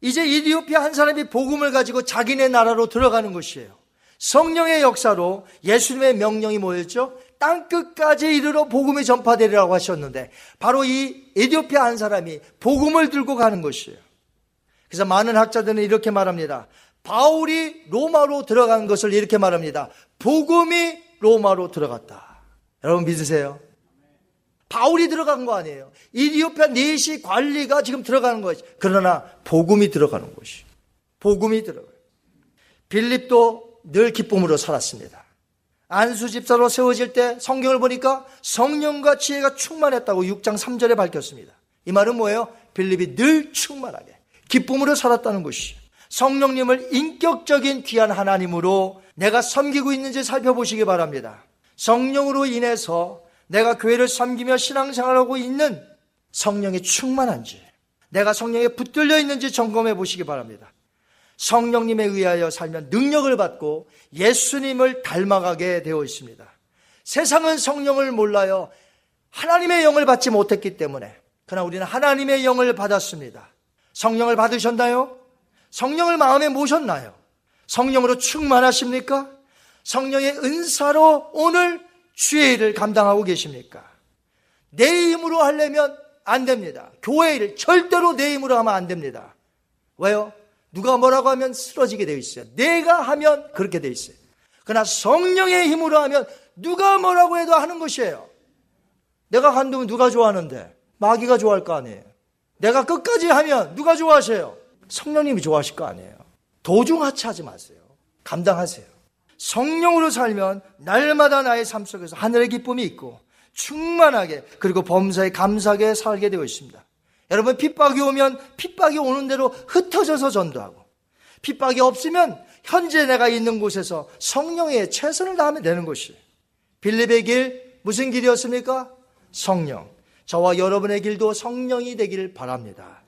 이제 이디오피아 한 사람이 복음을 가지고 자기네 나라로 들어가는 것이에요. 성령의 역사로 예수님의 명령이 뭐였죠? 땅 끝까지 이르러 복음이 전파되리라고 하셨는데 바로 이 에디오피아 한 사람이 복음을 들고 가는 것이에요. 그래서 많은 학자들은 이렇게 말합니다. 바울이 로마로 들어간 것을 이렇게 말합니다. 복음이 로마로 들어갔다. 여러분 믿으세요? 바울이 들어간 거 아니에요. 이디오피아 내시 관리가 지금 들어가는 것이. 그러나 복음이 들어가는 것이. 복음이 들어가요. 빌립도 늘 기쁨으로 살았습니다. 안수 집사로 세워질 때 성경을 보니까 성령과 지혜가 충만했다고 6장 3절에 밝혔습니다. 이 말은 뭐예요? 빌립이 늘 충만하게 기쁨으로 살았다는 것이 성령님을 인격적인 귀한 하나님으로 내가 섬기고 있는지 살펴보시기 바랍니다. 성령으로 인해서 내가 교회를 섬기며 신앙생활하고 있는 성령이 충만한지, 내가 성령에 붙들려 있는지 점검해 보시기 바랍니다. 성령님에 의하여 살면 능력을 받고 예수님을 닮아가게 되어 있습니다. 세상은 성령을 몰라요. 하나님의 영을 받지 못했기 때문에. 그러나 우리는 하나님의 영을 받았습니다. 성령을 받으셨나요? 성령을 마음에 모셨나요? 성령으로 충만하십니까? 성령의 은사로 오늘 일을 감당하고 계십니까? 내 힘으로 하려면 안 됩니다. 교회 일 절대로 내 힘으로 하면 안 됩니다. 왜요? 누가 뭐라고 하면 쓰러지게 되어 있어요. 내가 하면 그렇게 되어 있어요. 그러나 성령의 힘으로 하면 누가 뭐라고 해도 하는 것이에요. 내가 간두면 누가 좋아하는데? 마귀가 좋아할 거 아니에요. 내가 끝까지 하면 누가 좋아하세요? 성령님이 좋아하실 거 아니에요. 도중하차하지 마세요. 감당하세요. 성령으로 살면 날마다 나의 삶 속에서 하늘의 기쁨이 있고 충만하게 그리고 범사에 감사하게 살게 되어 있습니다. 여러분 핍박이 오면 핍박이 오는 대로 흩어져서 전도하고 핍박이 없으면 현재 내가 있는 곳에서 성령의 최선을 다하면 되는 것이 빌립의 길 무슨 길이었습니까? 성령. 저와 여러분의 길도 성령이 되기를 바랍니다.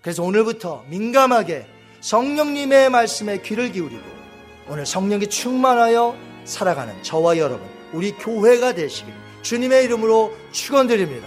그래서 오늘부터 민감하게 성령님의 말씀에 귀를 기울이고 오늘 성령이 충만하여 살아가는 저와 여러분, 우리 교회가 되시길 주님의 이름으로 축원드립니다.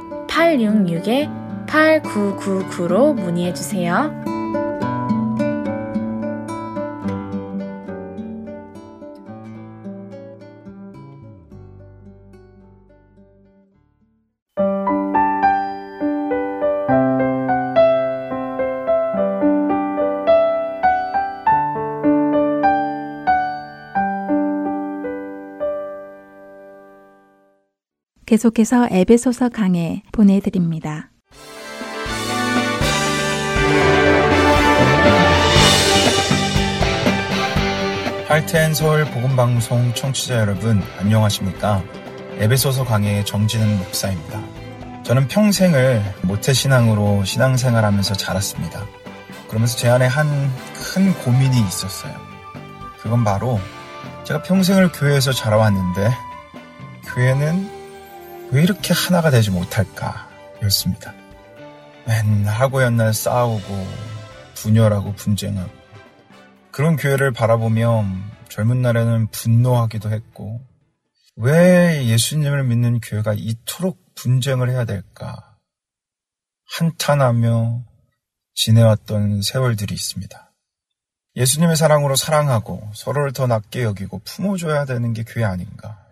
602-866-8999로 문의해 주세요. 계속해서 에베소서 강해 보내드립니다. 할텐 서울 복음방송 청취자 여러분 안녕하십니까? 에베소서 강해의 정진은 목사입니다. 저는 평생을 모태신앙으로 신앙생활하면서 자랐습니다. 그러면서 제 안에 한 큰 고민이 있었어요. 그건 바로 제가 평생을 교회에서 자라왔는데 교회는 왜 이렇게 하나가 되지 못할까? 였습니다. 맨날 하고 연날 싸우고 분열하고 분쟁하고 그런 교회를 바라보며 젊은 날에는 분노하기도 했고 왜 예수님을 믿는 교회가 이토록 분쟁을 해야 될까? 한탄하며 지내왔던 세월들이 있습니다. 예수님의 사랑으로 사랑하고 서로를 더 낫게 여기고 품어줘야 되는 게 교회 아닌가?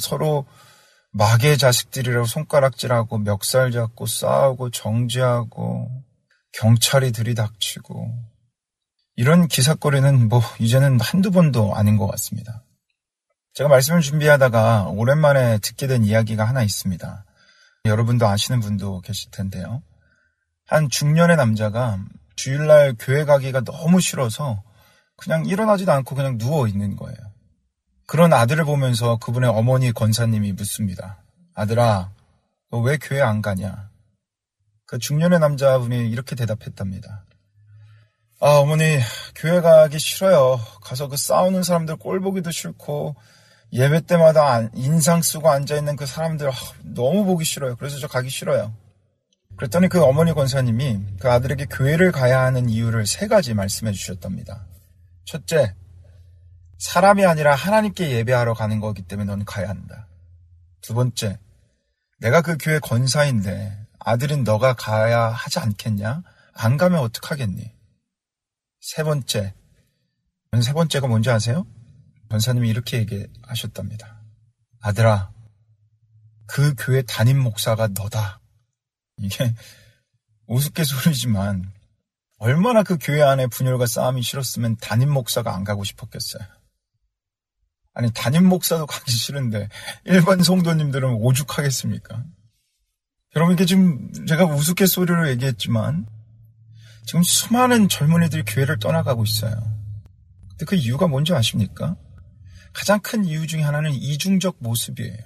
서로 마의 자식들이라고 손가락질하고 멱살 잡고 싸우고 정지하고 경찰이 들이닥치고 이런 기사거리는 뭐 이제는 한두 번도 아닌 것 같습니다. 제가 말씀을 준비하다가 오랜만에 듣게 된 이야기가 하나 있습니다. 여러분도 아시는 분도 계실 텐데요. 한 중년의 남자가 주일날 교회 가기가 너무 싫어서 그냥 일어나지도 않고 그냥 누워 있는 거예요. 그런 아들을 보면서 그분의 어머니 권사님이 묻습니다. 아들아, 너 왜 교회 안 가냐? 그 중년의 남자분이 이렇게 대답했답니다. 아, 어머니, 교회 가기 싫어요. 가서 그 싸우는 사람들 꼴 보기도 싫고, 예배 때마다 인상 쓰고 앉아있는 그 사람들 아, 너무 보기 싫어요. 그래서 저 가기 싫어요. 그랬더니 그 어머니 권사님이 그 아들에게 교회를 가야 하는 이유를 세 가지 말씀해 주셨답니다. 첫째, 사람이 아니라 하나님께 예배하러 가는 거기 때문에 넌 가야 한다. 두 번째, 내가 그 교회 권사인데 아들인 너가 가야 하지 않겠냐? 안 가면 어떡하겠니? 세 번째, 세 번째가 뭔지 아세요? 권사님이 이렇게 얘기하셨답니다. 아들아, 그 교회 담임 목사가 너다. 이게 우스갯소리지만 얼마나 그 교회 안에 분열과 싸움이 싫었으면 담임 목사가 안 가고 싶었겠어요. 아니 담임 목사도 가기 싫은데 일반 성도님들은 오죽하겠습니까? 여러분 이게 지금 제가 우스갯소리로 얘기했지만 지금 수많은 젊은이들이 교회를 떠나가고 있어요. 근데 그 이유가 뭔지 아십니까? 가장 큰 이유 중에 하나는 이중적 모습이에요.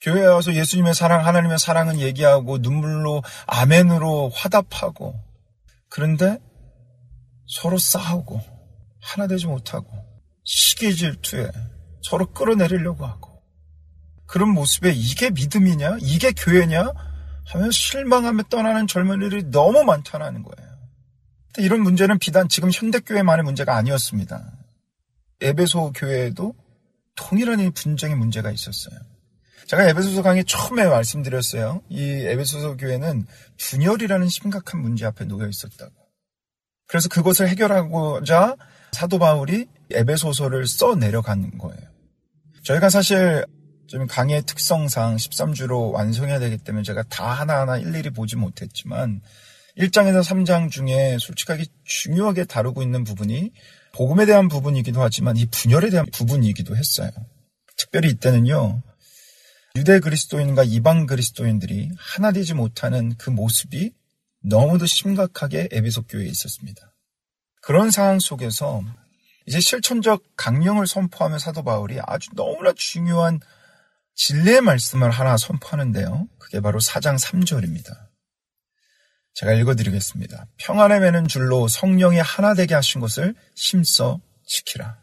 교회에 와서 예수님의 사랑, 하나님의 사랑은 얘기하고 눈물로 아멘으로 화답하고 그런데 서로 싸우고 하나 되지 못하고 시기 질투에 서로 끌어내리려고 하고 그런 모습에 이게 믿음이냐? 이게 교회냐? 하면 실망하며 떠나는 젊은이들이 너무 많다는 거예요. 이런 문제는 비단 지금 현대교회만의 문제가 아니었습니다. 에베소 교회에도 통일한 분쟁의 문제가 있었어요. 제가 에베소서 강의 처음에 말씀드렸어요. 이 에베소서 교회는 분열이라는 심각한 문제 앞에 놓여 있었다고. 그래서 그것을 해결하고자 사도 바울이 에베소서를 써 내려가는 거예요. 저희가 사실 좀 강의의 특성상 13주로 완성해야 되기 때문에 제가 다 하나하나 일일이 보지 못했지만 1장에서 3장 중에 솔직하게 중요하게 다루고 있는 부분이 복음에 대한 부분이기도 하지만 이 분열에 대한 부분이기도 했어요. 특별히 이때는요. 유대 그리스도인과 이방 그리스도인들이 하나 되지 못하는 그 모습이 너무도 심각하게 에베소 교회에 있었습니다. 그런 상황 속에서 이제 실천적 강령을 선포하며 사도 바울이 아주 너무나 중요한 진리의 말씀을 하나 선포하는데요. 그게 바로 4장 3절입니다. 제가 읽어드리겠습니다. 평안에 매는 줄로 성령이 하나 되게 하신 것을 힘써 지키라.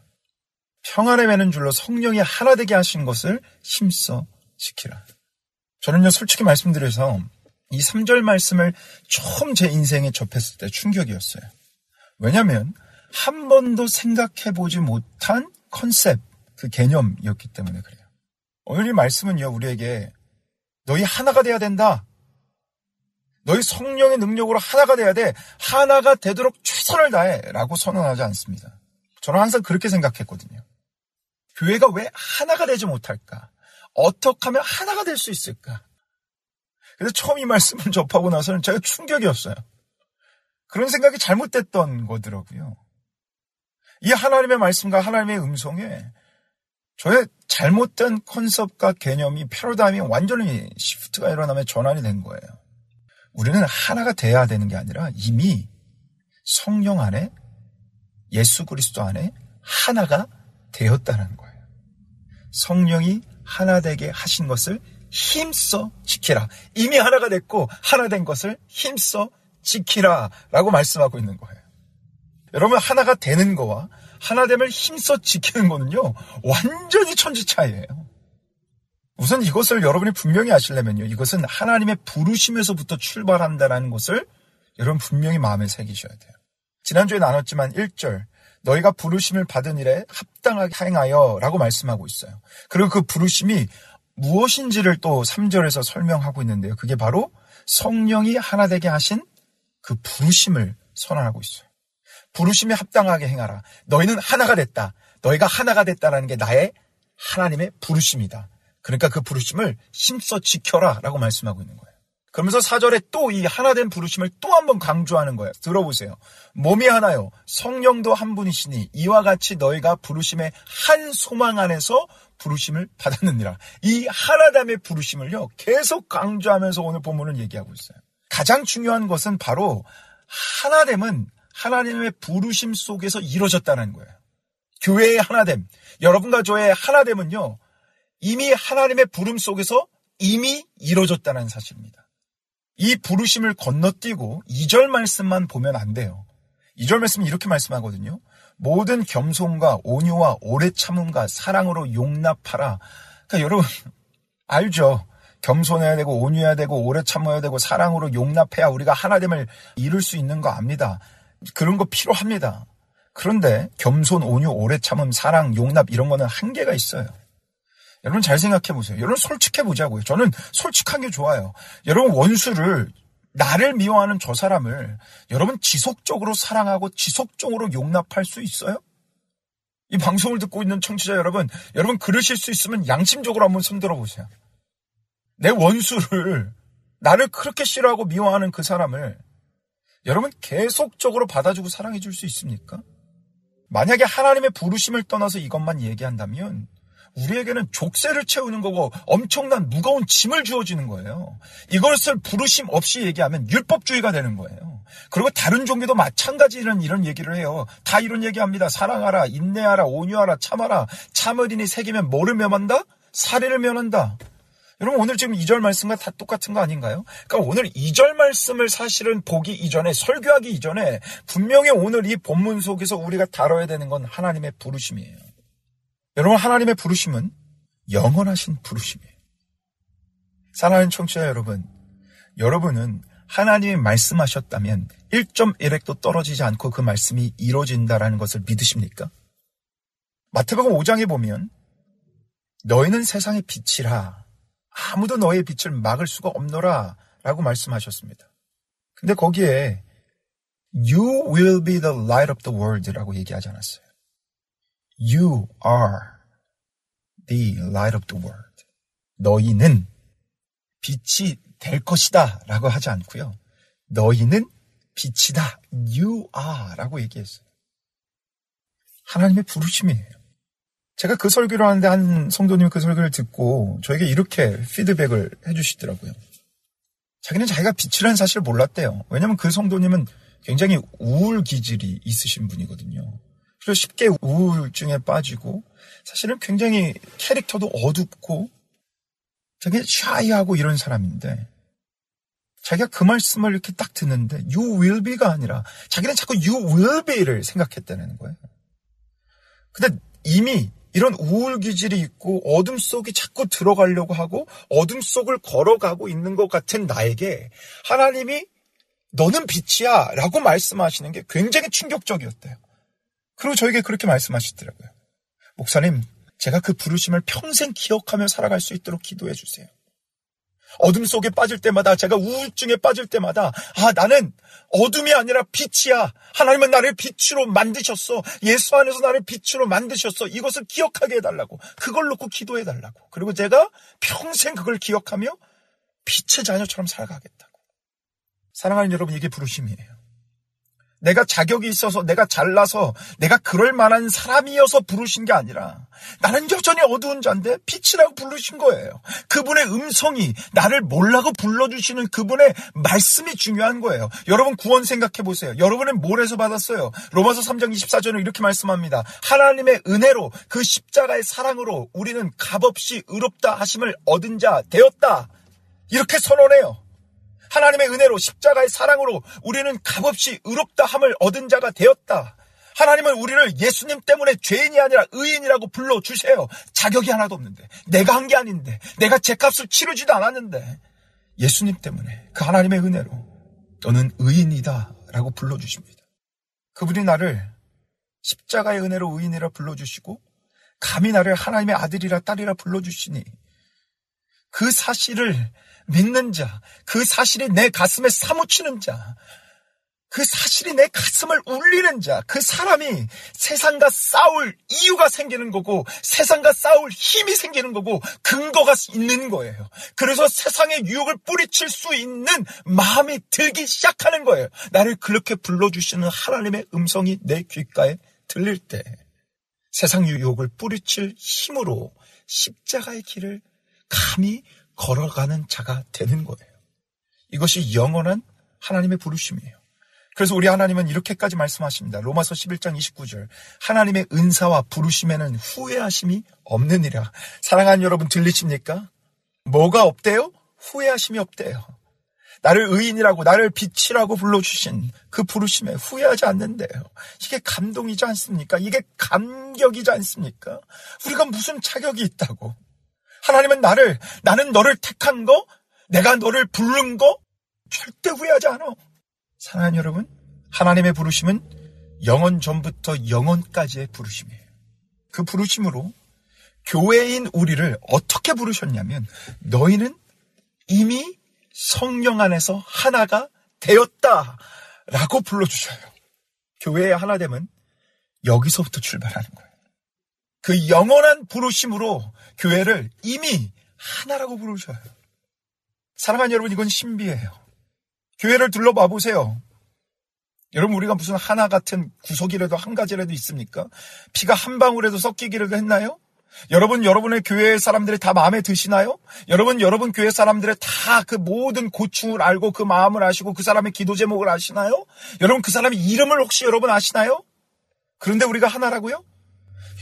평안에 매는 줄로 성령이 하나 되게 하신 것을 힘써 지키라. 저는요, 솔직히 말씀드려서 이 3절 말씀을 처음 제 인생에 접했을 때 충격이었어요. 왜냐하면 한 번도 생각해 보지 못한 컨셉, 그 개념이었기 때문에 그래요. 오늘 이 말씀은요, 우리에게 너희 하나가 돼야 된다. 너희 성령의 능력으로 하나가 돼야 돼. 하나가 되도록 최선을 다해. 라고 선언하지 않습니다. 저는 항상 그렇게 생각했거든요. 교회가 왜 하나가 되지 못할까? 어떻게 하면 하나가 될 수 있을까? 그래서 처음 이 말씀을 접하고 나서는 제가 충격이었어요. 그런 생각이 잘못됐던 거더라고요. 이 하나님의 말씀과 하나님의 음성에 저의 잘못된 컨셉과 개념이 패러다임이 완전히 시프트가 일어나면 전환이 된 거예요. 우리는 하나가 돼야 되는 게 아니라 이미 성령 안에 예수 그리스도 안에 하나가 되었다는 거예요. 성령이 하나 되게 하신 것을 힘써 지키라. 이미 하나가 됐고 하나 된 것을 힘써 지키라 라고 말씀하고 있는 거예요. 여러분 하나가 되는 거와 하나됨을 힘써 지키는 거는요 완전히 천지 차이예요. 우선 이것을 여러분이 분명히 아시려면요 이것은 하나님의 부르심에서부터 출발한다는 것을 여러분 분명히 마음에 새기셔야 돼요. 지난주에 나눴지만 1절 너희가 부르심을 받은 일에 합당하게 행하여 라고 말씀하고 있어요. 그리고 그 부르심이 무엇인지를 또 3절에서 설명하고 있는데요. 그게 바로 성령이 하나 되게 하신 그 부르심을 선언하고 있어요. 부르심에 합당하게 행하라. 너희는 하나가 됐다. 너희가 하나가 됐다라는 게 나의 하나님의 부르심이다. 그러니까 그 부르심을 힘써 지켜라 라고 말씀하고 있는 거예요. 그러면서 사절에 또 이 하나된 부르심을 또 한 번 강조하는 거예요. 들어보세요. 몸이 하나요. 성령도 한 분이시니 이와 같이 너희가 부르심의 한 소망 안에서 부르심을 받았느니라. 이 하나됨의 부르심을요. 계속 강조하면서 오늘 본문을 얘기하고 있어요. 가장 중요한 것은 바로 하나됨은 하나님의 부르심 속에서 이루어졌다는 거예요. 교회의 하나됨, 여러분과 저의 하나됨은요, 이미 하나님의 부름 속에서 이미 이루어졌다는 사실입니다. 이 부르심을 건너뛰고 2절 말씀만 보면 안 돼요. 2절 말씀은 이렇게 말씀하거든요. 모든 겸손과 온유와 오래 참음과 사랑으로 용납하라. 그러니까 여러분 알죠? 겸손해야 되고 온유해야 되고 오래 참아야 되고 사랑으로 용납해야 우리가 하나됨을 이룰 수 있는 거 압니다. 그런 거 필요합니다. 그런데 겸손, 온유, 오래 참음, 사랑, 용납 이런 거는 한계가 있어요. 여러분 잘 생각해 보세요. 여러분 솔직해 보자고요. 저는 솔직한 게 좋아요. 여러분 원수를 나를 미워하는 저 사람을 여러분 지속적으로 사랑하고 지속적으로 용납할 수 있어요? 이 방송을 듣고 있는 청취자 여러분, 여러분 그러실 수 있으면 양심적으로 한번 손들어 보세요. 내 원수를 나를 그렇게 싫어하고 미워하는 그 사람을 여러분 계속적으로 받아주고 사랑해 줄 수 있습니까? 만약에 하나님의 부르심을 떠나서 이것만 얘기한다면 우리에게는 족쇄를 채우는 거고 엄청난 무거운 짐을 주어지는 거예요. 이것을 부르심 없이 얘기하면 율법주의가 되는 거예요. 그리고 다른 종교도 마찬가지 이런 얘기를 해요. 다 이런 얘기합니다. 사랑하라, 인내하라, 온유하라, 참아라. 참으리니 새기면 뭐를 면한다? 사례를 면한다. 여러분 오늘 지금 2절 말씀과 다 똑같은 거 아닌가요? 그러니까 오늘 2절 말씀을 사실은 보기 이전에 설교하기 이전에 분명히 오늘 이 본문 속에서 우리가 다뤄야 되는 건 하나님의 부르심이에요. 여러분 하나님의 부르심은 영원하신 부르심이에요. 사랑하는 청취자 여러분, 여러분은 하나님이 말씀하셨다면 1.1핵도 떨어지지 않고 그 말씀이 이루어진다라는 것을 믿으십니까? 마태복음 5장에 보면 너희는 세상의 빛이라 아무도 너의 빛을 막을 수가 없노라 라고 말씀하셨습니다. 근데 거기에 You will be the light of the world 라고 얘기하지 않았어요. You are the light of the world. 너희는 빛이 될 것이다 라고 하지 않고요. 너희는 빛이다. You are 라고 얘기했어요. 하나님의 부르심이에요. 제가 그 설교를 하는데 한 성도님이 그 설교를 듣고 저에게 이렇게 피드백을 해주시더라고요. 자기는 자기가 빛이라는 사실을 몰랐대요. 왜냐면 그 성도님은 굉장히 우울 기질이 있으신 분이거든요. 그래서 쉽게 우울증에 빠지고 사실은 굉장히 캐릭터도 어둡고 되게 샤이하고 이런 사람인데 자기가 그 말씀을 이렇게 딱 듣는데 you will be가 아니라 자기는 자꾸 you will be를 생각했다는 거예요. 근데 이미 이런 우울 기질이 있고 어둠 속에 자꾸 들어가려고 하고 어둠 속을 걸어가고 있는 것 같은 나에게 하나님이 너는 빛이야 라고 말씀하시는 게 굉장히 충격적이었대요. 그리고 저에게 그렇게 말씀하시더라고요. 목사님, 제가 그 부르심을 평생 기억하며 살아갈 수 있도록 기도해 주세요. 어둠 속에 빠질 때마다 제가 우울증에 빠질 때마다 아 나는 어둠이 아니라 빛이야. 하나님은 나를 빛으로 만드셨어. 예수 안에서 나를 빛으로 만드셨어. 이것을 기억하게 해달라고. 그걸 놓고 기도해 달라고. 그리고 제가 평생 그걸 기억하며 빛의 자녀처럼 살아가겠다고. 사랑하는 여러분 이게 부르심이에요. 내가 자격이 있어서 내가 잘나서 내가 그럴 만한 사람이어서 부르신 게 아니라 나는 여전히 어두운 자인데 빛이라고 부르신 거예요. 그분의 음성이 나를 몰라고 불러주시는 그분의 말씀이 중요한 거예요. 여러분 구원 생각해 보세요. 여러분은 뭘해서 받았어요? 로마서 3장 24절은 이렇게 말씀합니다. 하나님의 은혜로 그 십자가의 사랑으로 우리는 값없이 의롭다 하심을 얻은 자 되었다. 이렇게 선언해요. 하나님의 은혜로 십자가의 사랑으로 우리는 값없이 의롭다 함을 얻은 자가 되었다. 하나님은 우리를 예수님 때문에 죄인이 아니라 의인이라고 불러주세요. 자격이 하나도 없는데. 내가 한 게 아닌데. 내가 제 값을 치르지도 않았는데. 예수님 때문에 그 하나님의 은혜로 너는 의인이다 라고 불러주십니다. 그분이 나를 십자가의 은혜로 의인이라 불러주시고 감히 나를 하나님의 아들이라 딸이라 불러주시니 그 사실을 믿는 자, 그 사실이 내 가슴에 사무치는 자, 그 사실이 내 가슴을 울리는 자, 그 사람이 세상과 싸울 이유가 생기는 거고, 세상과 싸울 힘이 생기는 거고, 근거가 있는 거예요. 그래서 세상의 유혹을 뿌리칠 수 있는 마음이 들기 시작하는 거예요. 나를 그렇게 불러주시는 하나님의 음성이 내 귓가에 들릴 때, 세상 유혹을 뿌리칠 힘으로 십자가의 길을 감히 걸어가는 자가 되는 거예요. 이것이 영원한 하나님의 부르심이에요. 그래서 우리 하나님은 이렇게까지 말씀하십니다. 로마서 11장 29절. 하나님의 은사와 부르심에는 후회하심이 없느니라. 사랑하는 여러분 들리십니까? 뭐가 없대요? 후회하심이 없대요. 나를 의인이라고 나를 빛이라고 불러주신 그 부르심에 후회하지 않는데요. 이게 감동이지 않습니까? 이게 감격이지 않습니까? 우리가 무슨 자격이 있다고? 하나님은 나를, 나는 너를 택한 거, 내가 너를 부른 거, 절대 후회하지 않아. 사랑하는 여러분, 하나님의 부르심은 영원 전부터 영원까지의 부르심이에요. 그 부르심으로 교회인 우리를 어떻게 부르셨냐면, 너희는 이미 성령 안에서 하나가 되었다. 라고 불러주셔요. 교회의 하나됨은 여기서부터 출발하는 거예요. 그 영원한 부르심으로 교회를 이미 하나라고 부르셔요. 사랑하는 여러분, 이건 신비해요. 교회를 둘러봐 보세요. 여러분, 우리가 무슨 하나 같은 구석이라도 한 가지라도 있습니까? 피가 한 방울에도 섞이기라도 했나요? 여러분, 여러분의 교회 사람들이 다 마음에 드시나요? 여러분, 여러분 교회 사람들의 다 그 모든 고충을 알고 그 마음을 아시고 그 사람의 기도 제목을 아시나요? 여러분, 그 사람의 이름을 혹시 여러분 아시나요? 그런데 우리가 하나라고요?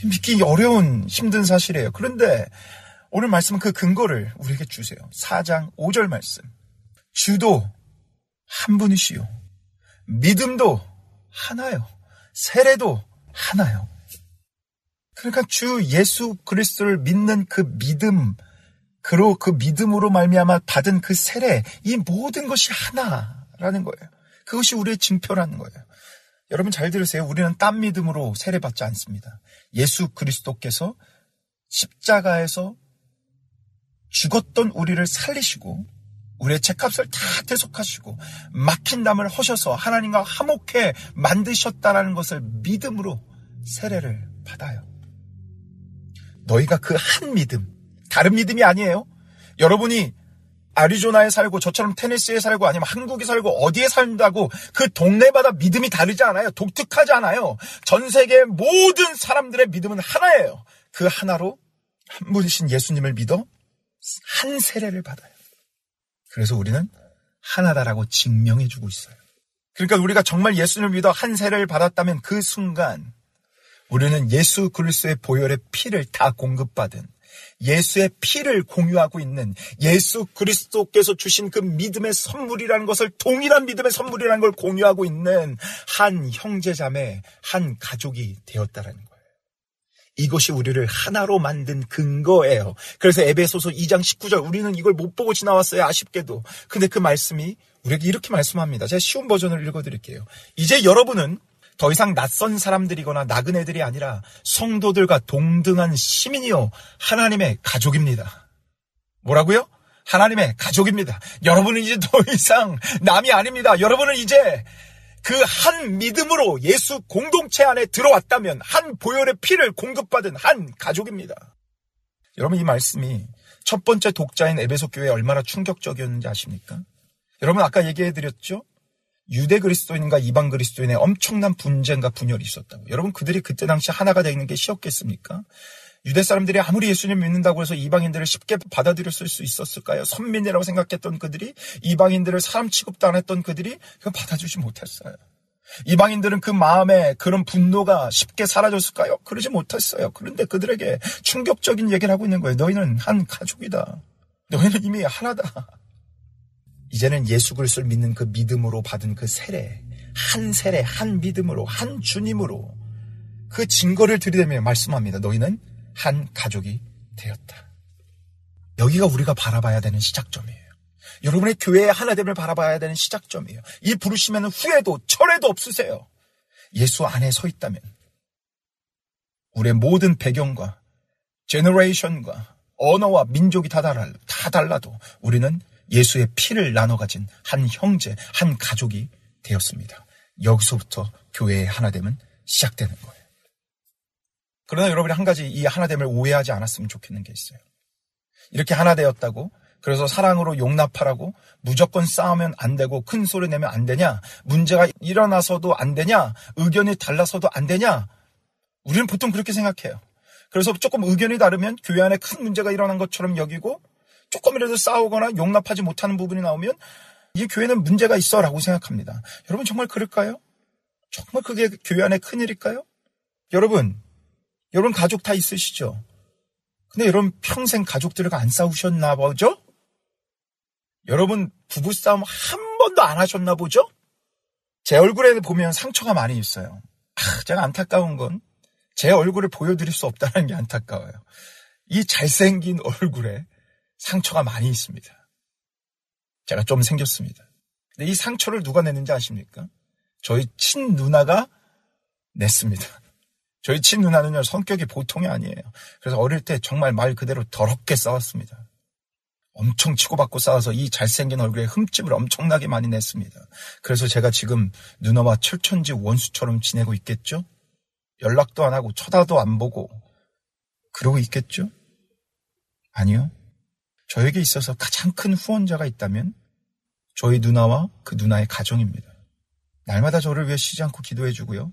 믿기 어려운 힘든 사실이에요. 그런데 오늘 말씀은 그 근거를 우리에게 주세요. 4장 5절 말씀. 주도 한 분이시요. 믿음도 하나요. 세례도 하나요. 그러니까 주 예수 그리스도를 믿는 그 믿음, 그로 그 믿음으로 말미암아 받은 그 세례, 이 모든 것이 하나라는 거예요. 그것이 우리의 증표라는 거예요. 여러분 잘 들으세요. 우리는 딴 믿음으로 세례받지 않습니다. 예수 그리스도께서 십자가에서 죽었던 우리를 살리시고 우리의 죄값을 다 대속하시고 막힌 담을 허셔서 하나님과 화목해 만드셨다라는 것을 믿음으로 세례를 받아요. 너희가 그 한 믿음, 다른 믿음이 아니에요. 여러분이 아리조나에 살고 저처럼 테네시에 살고 아니면 한국에 살고 어디에 산다고 그 동네마다 믿음이 다르지 않아요. 독특하지 않아요. 전 세계 모든 사람들의 믿음은 하나예요. 그 하나로 한 분이신 예수님을 믿어 한 세례를 받아요. 그래서 우리는 하나다라고 증명해 주고 있어요. 그러니까 우리가 정말 예수님을 믿어 한 세례를 받았다면 그 순간 우리는 예수 그리스도의 보혈의 피를 다 공급받은 예수의 피를 공유하고 있는 예수 그리스도께서 주신 그 믿음의 선물이라는 것을 동일한 믿음의 선물이라는 걸 공유하고 있는 한 형제자매, 한 가족이 되었다라는 거예요. 이것이 우리를 하나로 만든 근거예요. 그래서 에베소서 2장 19절 우리는 이걸 못 보고 지나왔어요. 아쉽게도. 근데 그 말씀이 우리에게 이렇게 말씀합니다. 제가 쉬운 버전을 읽어드릴게요. 이제 여러분은 더 이상 낯선 사람들이거나 나그네들이 아니라 성도들과 동등한 시민이요. 하나님의 가족입니다. 뭐라고요? 하나님의 가족입니다. 여러분은 이제 더 이상 남이 아닙니다. 여러분은 이제 그 한 믿음으로 예수 공동체 안에 들어왔다면 한 보혈의 피를 공급받은 한 가족입니다. 여러분 이 말씀이 첫 번째 독자인 에베소 교회에 얼마나 충격적이었는지 아십니까? 여러분 아까 얘기해 드렸죠? 유대 그리스도인과 이방 그리스도인의 엄청난 분쟁과 분열이 있었다고. 여러분 그들이 그때 당시 하나가 되는 게 쉬웠겠습니까? 유대 사람들이 아무리 예수님 믿는다고 해서 이방인들을 쉽게 받아들였을 수 있었을까요? 선민이라고 생각했던 그들이 이방인들을 사람 취급도 안 했던 그들이 그걸 받아주지 못했어요. 이방인들은 그 마음에 그런 분노가 쉽게 사라졌을까요? 그러지 못했어요. 그런데 그들에게 충격적인 얘기를 하고 있는 거예요. 너희는 한 가족이다. 너희는 이미 하나다. 이제는 예수 그리스도를 믿는 그 믿음으로 받은 그 세례, 한 세례, 한 믿음으로, 한 주님으로 그 증거를 들이대며 말씀합니다. 너희는 한 가족이 되었다. 여기가 우리가 바라봐야 되는 시작점이에요. 여러분의 교회의 하나됨을 바라봐야 되는 시작점이에요. 이 부르시면 후회도 철회도 없으세요. 예수 안에 서 있다면 우리의 모든 배경과 제너레이션과 언어와 민족이 다, 달라, 다 달라도 우리는 예수의 피를 나눠 가진 한 형제, 한 가족이 되었습니다. 여기서부터 교회의 하나됨은 시작되는 거예요. 그러나 여러분이 한 가지 이 하나됨을 오해하지 않았으면 좋겠는 게 있어요. 이렇게 하나 되었다고 그래서 사랑으로 용납하라고 무조건 싸우면 안 되고 큰 소리 내면 안 되냐? 문제가 일어나서도 안 되냐? 의견이 달라서도 안 되냐? 우리는 보통 그렇게 생각해요. 그래서 조금 의견이 다르면 교회 안에 큰 문제가 일어난 것처럼 여기고 조금이라도 싸우거나 용납하지 못하는 부분이 나오면 이 교회는 문제가 있어라고 생각합니다. 여러분 정말 그럴까요? 정말 그게 교회 안에 큰일일까요? 여러분, 여러분 가족 다 있으시죠? 근데 여러분 평생 가족들과 안 싸우셨나 보죠? 여러분 부부싸움 한 번도 안 하셨나 보죠? 제 얼굴에 보면 상처가 많이 있어요. 아, 제가 안타까운 건 제 얼굴을 보여드릴 수 없다는 게 안타까워요. 이 잘생긴 얼굴에 상처가 많이 있습니다. 제가 좀 생겼습니다. 근데 이 상처를 누가 냈는지 아십니까? 저희 친 누나가 냈습니다. 저희 친 누나는요, 성격이 보통이 아니에요. 그래서 어릴 때 정말 말 그대로 더럽게 싸웠습니다. 엄청 치고받고 싸워서 이 잘생긴 얼굴에 흠집을 엄청나게 많이 냈습니다. 그래서 제가 지금 누나와 철천지 원수처럼 지내고 있겠죠? 연락도 안 하고 쳐다도 안 보고 그러고 있겠죠? 아니요. 저에게 있어서 가장 큰 후원자가 있다면 저희 누나와 그 누나의 가정입니다. 날마다 저를 위해 쉬지 않고 기도해주고요.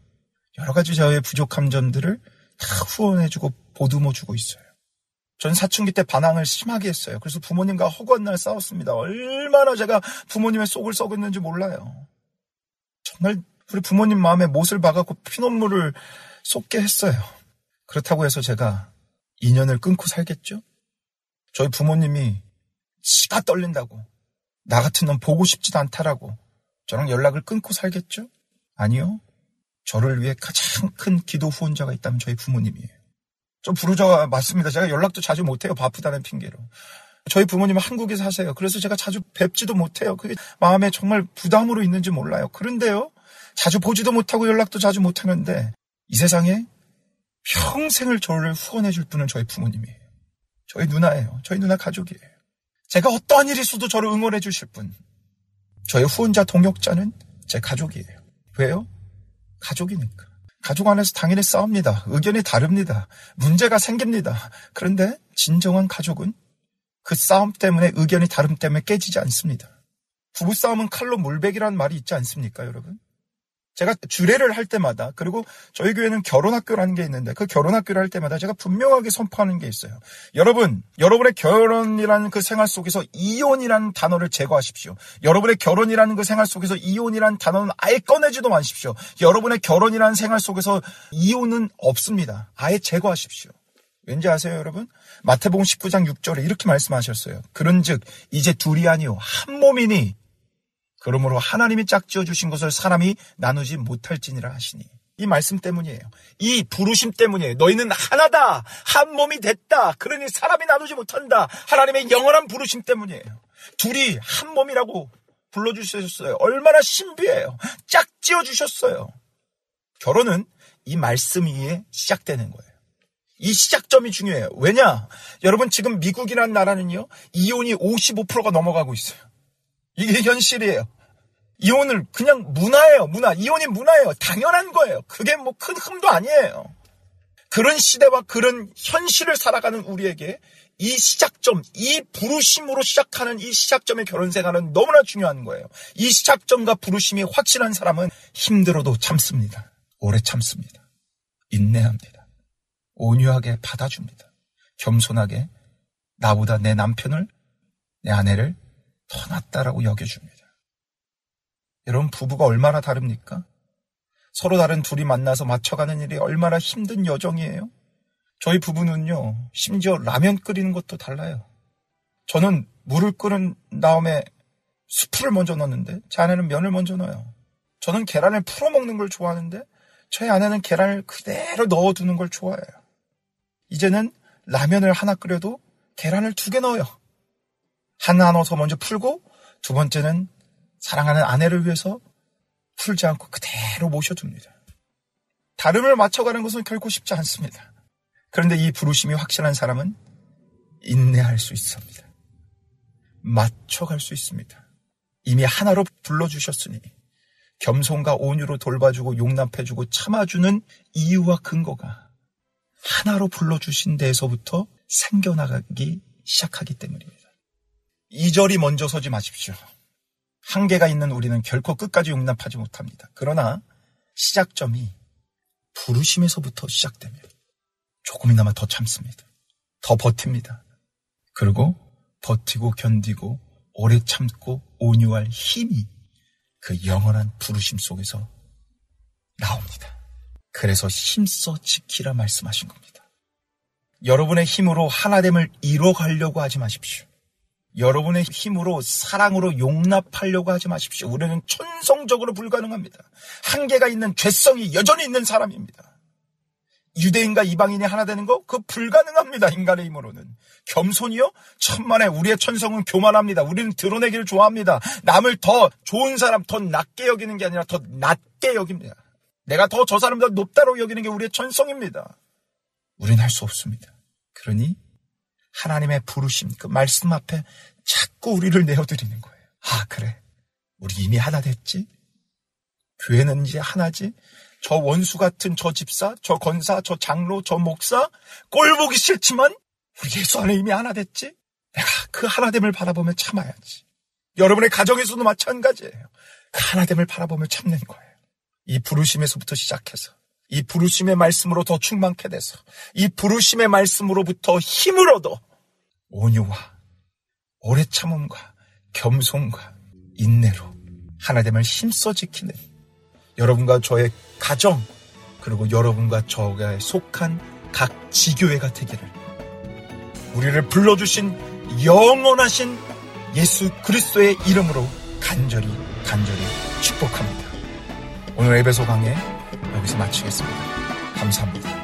여러 가지 저의 부족한 점들을 다 후원해주고 보듬어주고 있어요. 전 사춘기 때 반항을 심하게 했어요. 그래서 부모님과 허구한 날 싸웠습니다. 얼마나 제가 부모님의 속을 썩었는지 몰라요. 정말 우리 부모님 마음에 못을 박았고 피눈물을 쏟게 했어요. 그렇다고 해서 제가 인연을 끊고 살겠죠? 저희 부모님이 치가 떨린다고 나 같은 놈 보고 싶지도 않다라고 저랑 연락을 끊고 살겠죠? 아니요. 저를 위해 가장 큰 기도 후원자가 있다면 저희 부모님이에요. 좀 부르저가 맞습니다. 제가 연락도 자주 못해요. 바쁘다는 핑계로. 저희 부모님은 한국에 사세요. 그래서 제가 자주 뵙지도 못해요. 그게 마음에 정말 부담으로 있는지 몰라요. 그런데요. 자주 보지도 못하고 연락도 자주 못하는데 이 세상에 평생을 저를 후원해 줄 분은 저희 부모님이에요. 저희 누나예요. 저희 누나 가족이에요. 제가 어떠한 일이 있어도 저를 응원해 주실 분. 저의 후원자 동역자는 제 가족이에요. 왜요? 가족이니까. 가족 안에서 당연히 싸웁니다. 의견이 다릅니다. 문제가 생깁니다. 그런데 진정한 가족은 그 싸움 때문에 의견이 다름 때문에 깨지지 않습니다. 부부싸움은 칼로 물베기라는 말이 있지 않습니까, 여러분? 제가 주례를 할 때마다 그리고 저희 교회는 결혼학교라는 게 있는데 그 결혼학교를 할 때마다 제가 분명하게 선포하는 게 있어요. 여러분, 여러분의 결혼이라는 그 생활 속에서 이혼이라는 단어를 제거하십시오. 여러분의 결혼이라는 그 생활 속에서 이혼이라는 단어는 아예 꺼내지도 마십시오. 여러분의 결혼이라는 생활 속에서 이혼은 없습니다. 아예 제거하십시오. 왠지 아세요, 여러분? 마태복음 19장 6절에 이렇게 말씀하셨어요. 그런즉 이제 둘이 아니요 한 몸이니 그러므로 하나님이 짝지어 주신 것을 사람이 나누지 못할지니라 하시니 이 말씀 때문이에요. 이 부르심 때문이에요. 너희는 하나다. 한 몸이 됐다. 그러니 사람이 나누지 못한다. 하나님의 영원한 부르심 때문이에요. 둘이 한 몸이라고 불러주셨어요. 얼마나 신비해요. 짝지어 주셨어요. 결혼은 이 말씀 위에 시작되는 거예요. 이 시작점이 중요해요. 왜냐? 여러분 지금 미국이라는 나라는요. 이혼이 55%가 넘어가고 있어요. 이게 현실이에요. 이혼을 그냥 문화예요. 문화. 이혼이 문화예요. 당연한 거예요. 그게 뭐 큰 흠도 아니에요. 그런 시대와 그런 현실을 살아가는 우리에게 이 시작점, 이 부르심으로 시작하는 이 시작점의 결혼 생활은 너무나 중요한 거예요. 이 시작점과 부르심이 확실한 사람은 힘들어도 참습니다. 오래 참습니다. 인내합니다. 온유하게 받아줍니다. 겸손하게 나보다 내 남편을, 내 아내를 더 낫다라고 여겨줍니다. 여러분, 부부가 얼마나 다릅니까? 서로 다른 둘이 만나서 맞춰가는 일이 얼마나 힘든 여정이에요? 저희 부부는요, 심지어 라면 끓이는 것도 달라요. 저는 물을 끓은 다음에 수프를 먼저 넣는데, 제 아내는 면을 먼저 넣어요. 저는 계란을 풀어 먹는 걸 좋아하는데, 저희 아내는 계란을 그대로 넣어두는 걸 좋아해요. 이제는 라면을 하나 끓여도 계란을 두 개 넣어요. 하나 넣어서 먼저 풀고, 두 번째는 사랑하는 아내를 위해서 풀지 않고 그대로 모셔둡니다. 다름을 맞춰가는 것은 결코 쉽지 않습니다. 그런데 이 부르심이 확실한 사람은 인내할 수 있습니다. 맞춰갈 수 있습니다. 이미 하나로 불러주셨으니 겸손과 온유로 돌봐주고 용납해주고 참아주는 이유와 근거가 하나로 불러주신 데에서부터 생겨나가기 시작하기 때문입니다. 이절이 먼저 서지 마십시오. 한계가 있는 우리는 결코 끝까지 용납하지 못합니다. 그러나 시작점이 부르심에서부터 시작되면 조금이나마 더 참습니다. 더 버팁니다. 그리고 버티고 견디고 오래 참고 온유할 힘이 그 영원한 부르심 속에서 나옵니다. 그래서 힘써 지키라 말씀하신 겁니다. 여러분의 힘으로 하나됨을 이뤄가려고 하지 마십시오. 여러분의 힘으로 사랑으로 용납하려고 하지 마십시오. 우리는 천성적으로 불가능합니다. 한계가 있는 죄성이 여전히 있는 사람입니다. 유대인과 이방인이 하나 되는 거? 그 불가능합니다. 인간의 힘으로는. 겸손이요? 천만에 우리의 천성은 교만합니다. 우리는 드러내기를 좋아합니다. 남을 더 좋은 사람 더 낮게 여기는 게 아니라 더 낮게 여깁니다. 내가 더 저 사람보다 높다고 여기는 게 우리의 천성입니다. 우리는 할수 없습니다. 그러니 하나님의 부르심, 그 말씀 앞에 자꾸 우리를 내어드리는 거예요. 아, 그래. 우리 이미 하나 됐지? 교회는 이제 하나지? 저 원수 같은 저 집사, 저 건사, 저 장로, 저 목사, 꼴 보기 싫지만 우리 예수 안에 이미 하나 됐지? 내가 그 하나됨을 바라보며 참아야지. 여러분의 가정에서도 마찬가지예요. 그 하나됨을 바라보며 참는 거예요. 이 부르심에서부터 시작해서 이 부르심의 말씀으로 더 충만케 돼서 이 부르심의 말씀으로부터 힘을 얻어 온유와 오래 참음과 겸손과 인내로 하나됨을 힘써 지키는 여러분과 저의 가정 그리고 여러분과 저가 속한 각 지교회가 되기를 우리를 불러주신 영원하신 예수 그리스도의 이름으로 간절히 간절히 축복합니다. 오늘 에베소 강의 여기서 마치겠습니다. 감사합니다.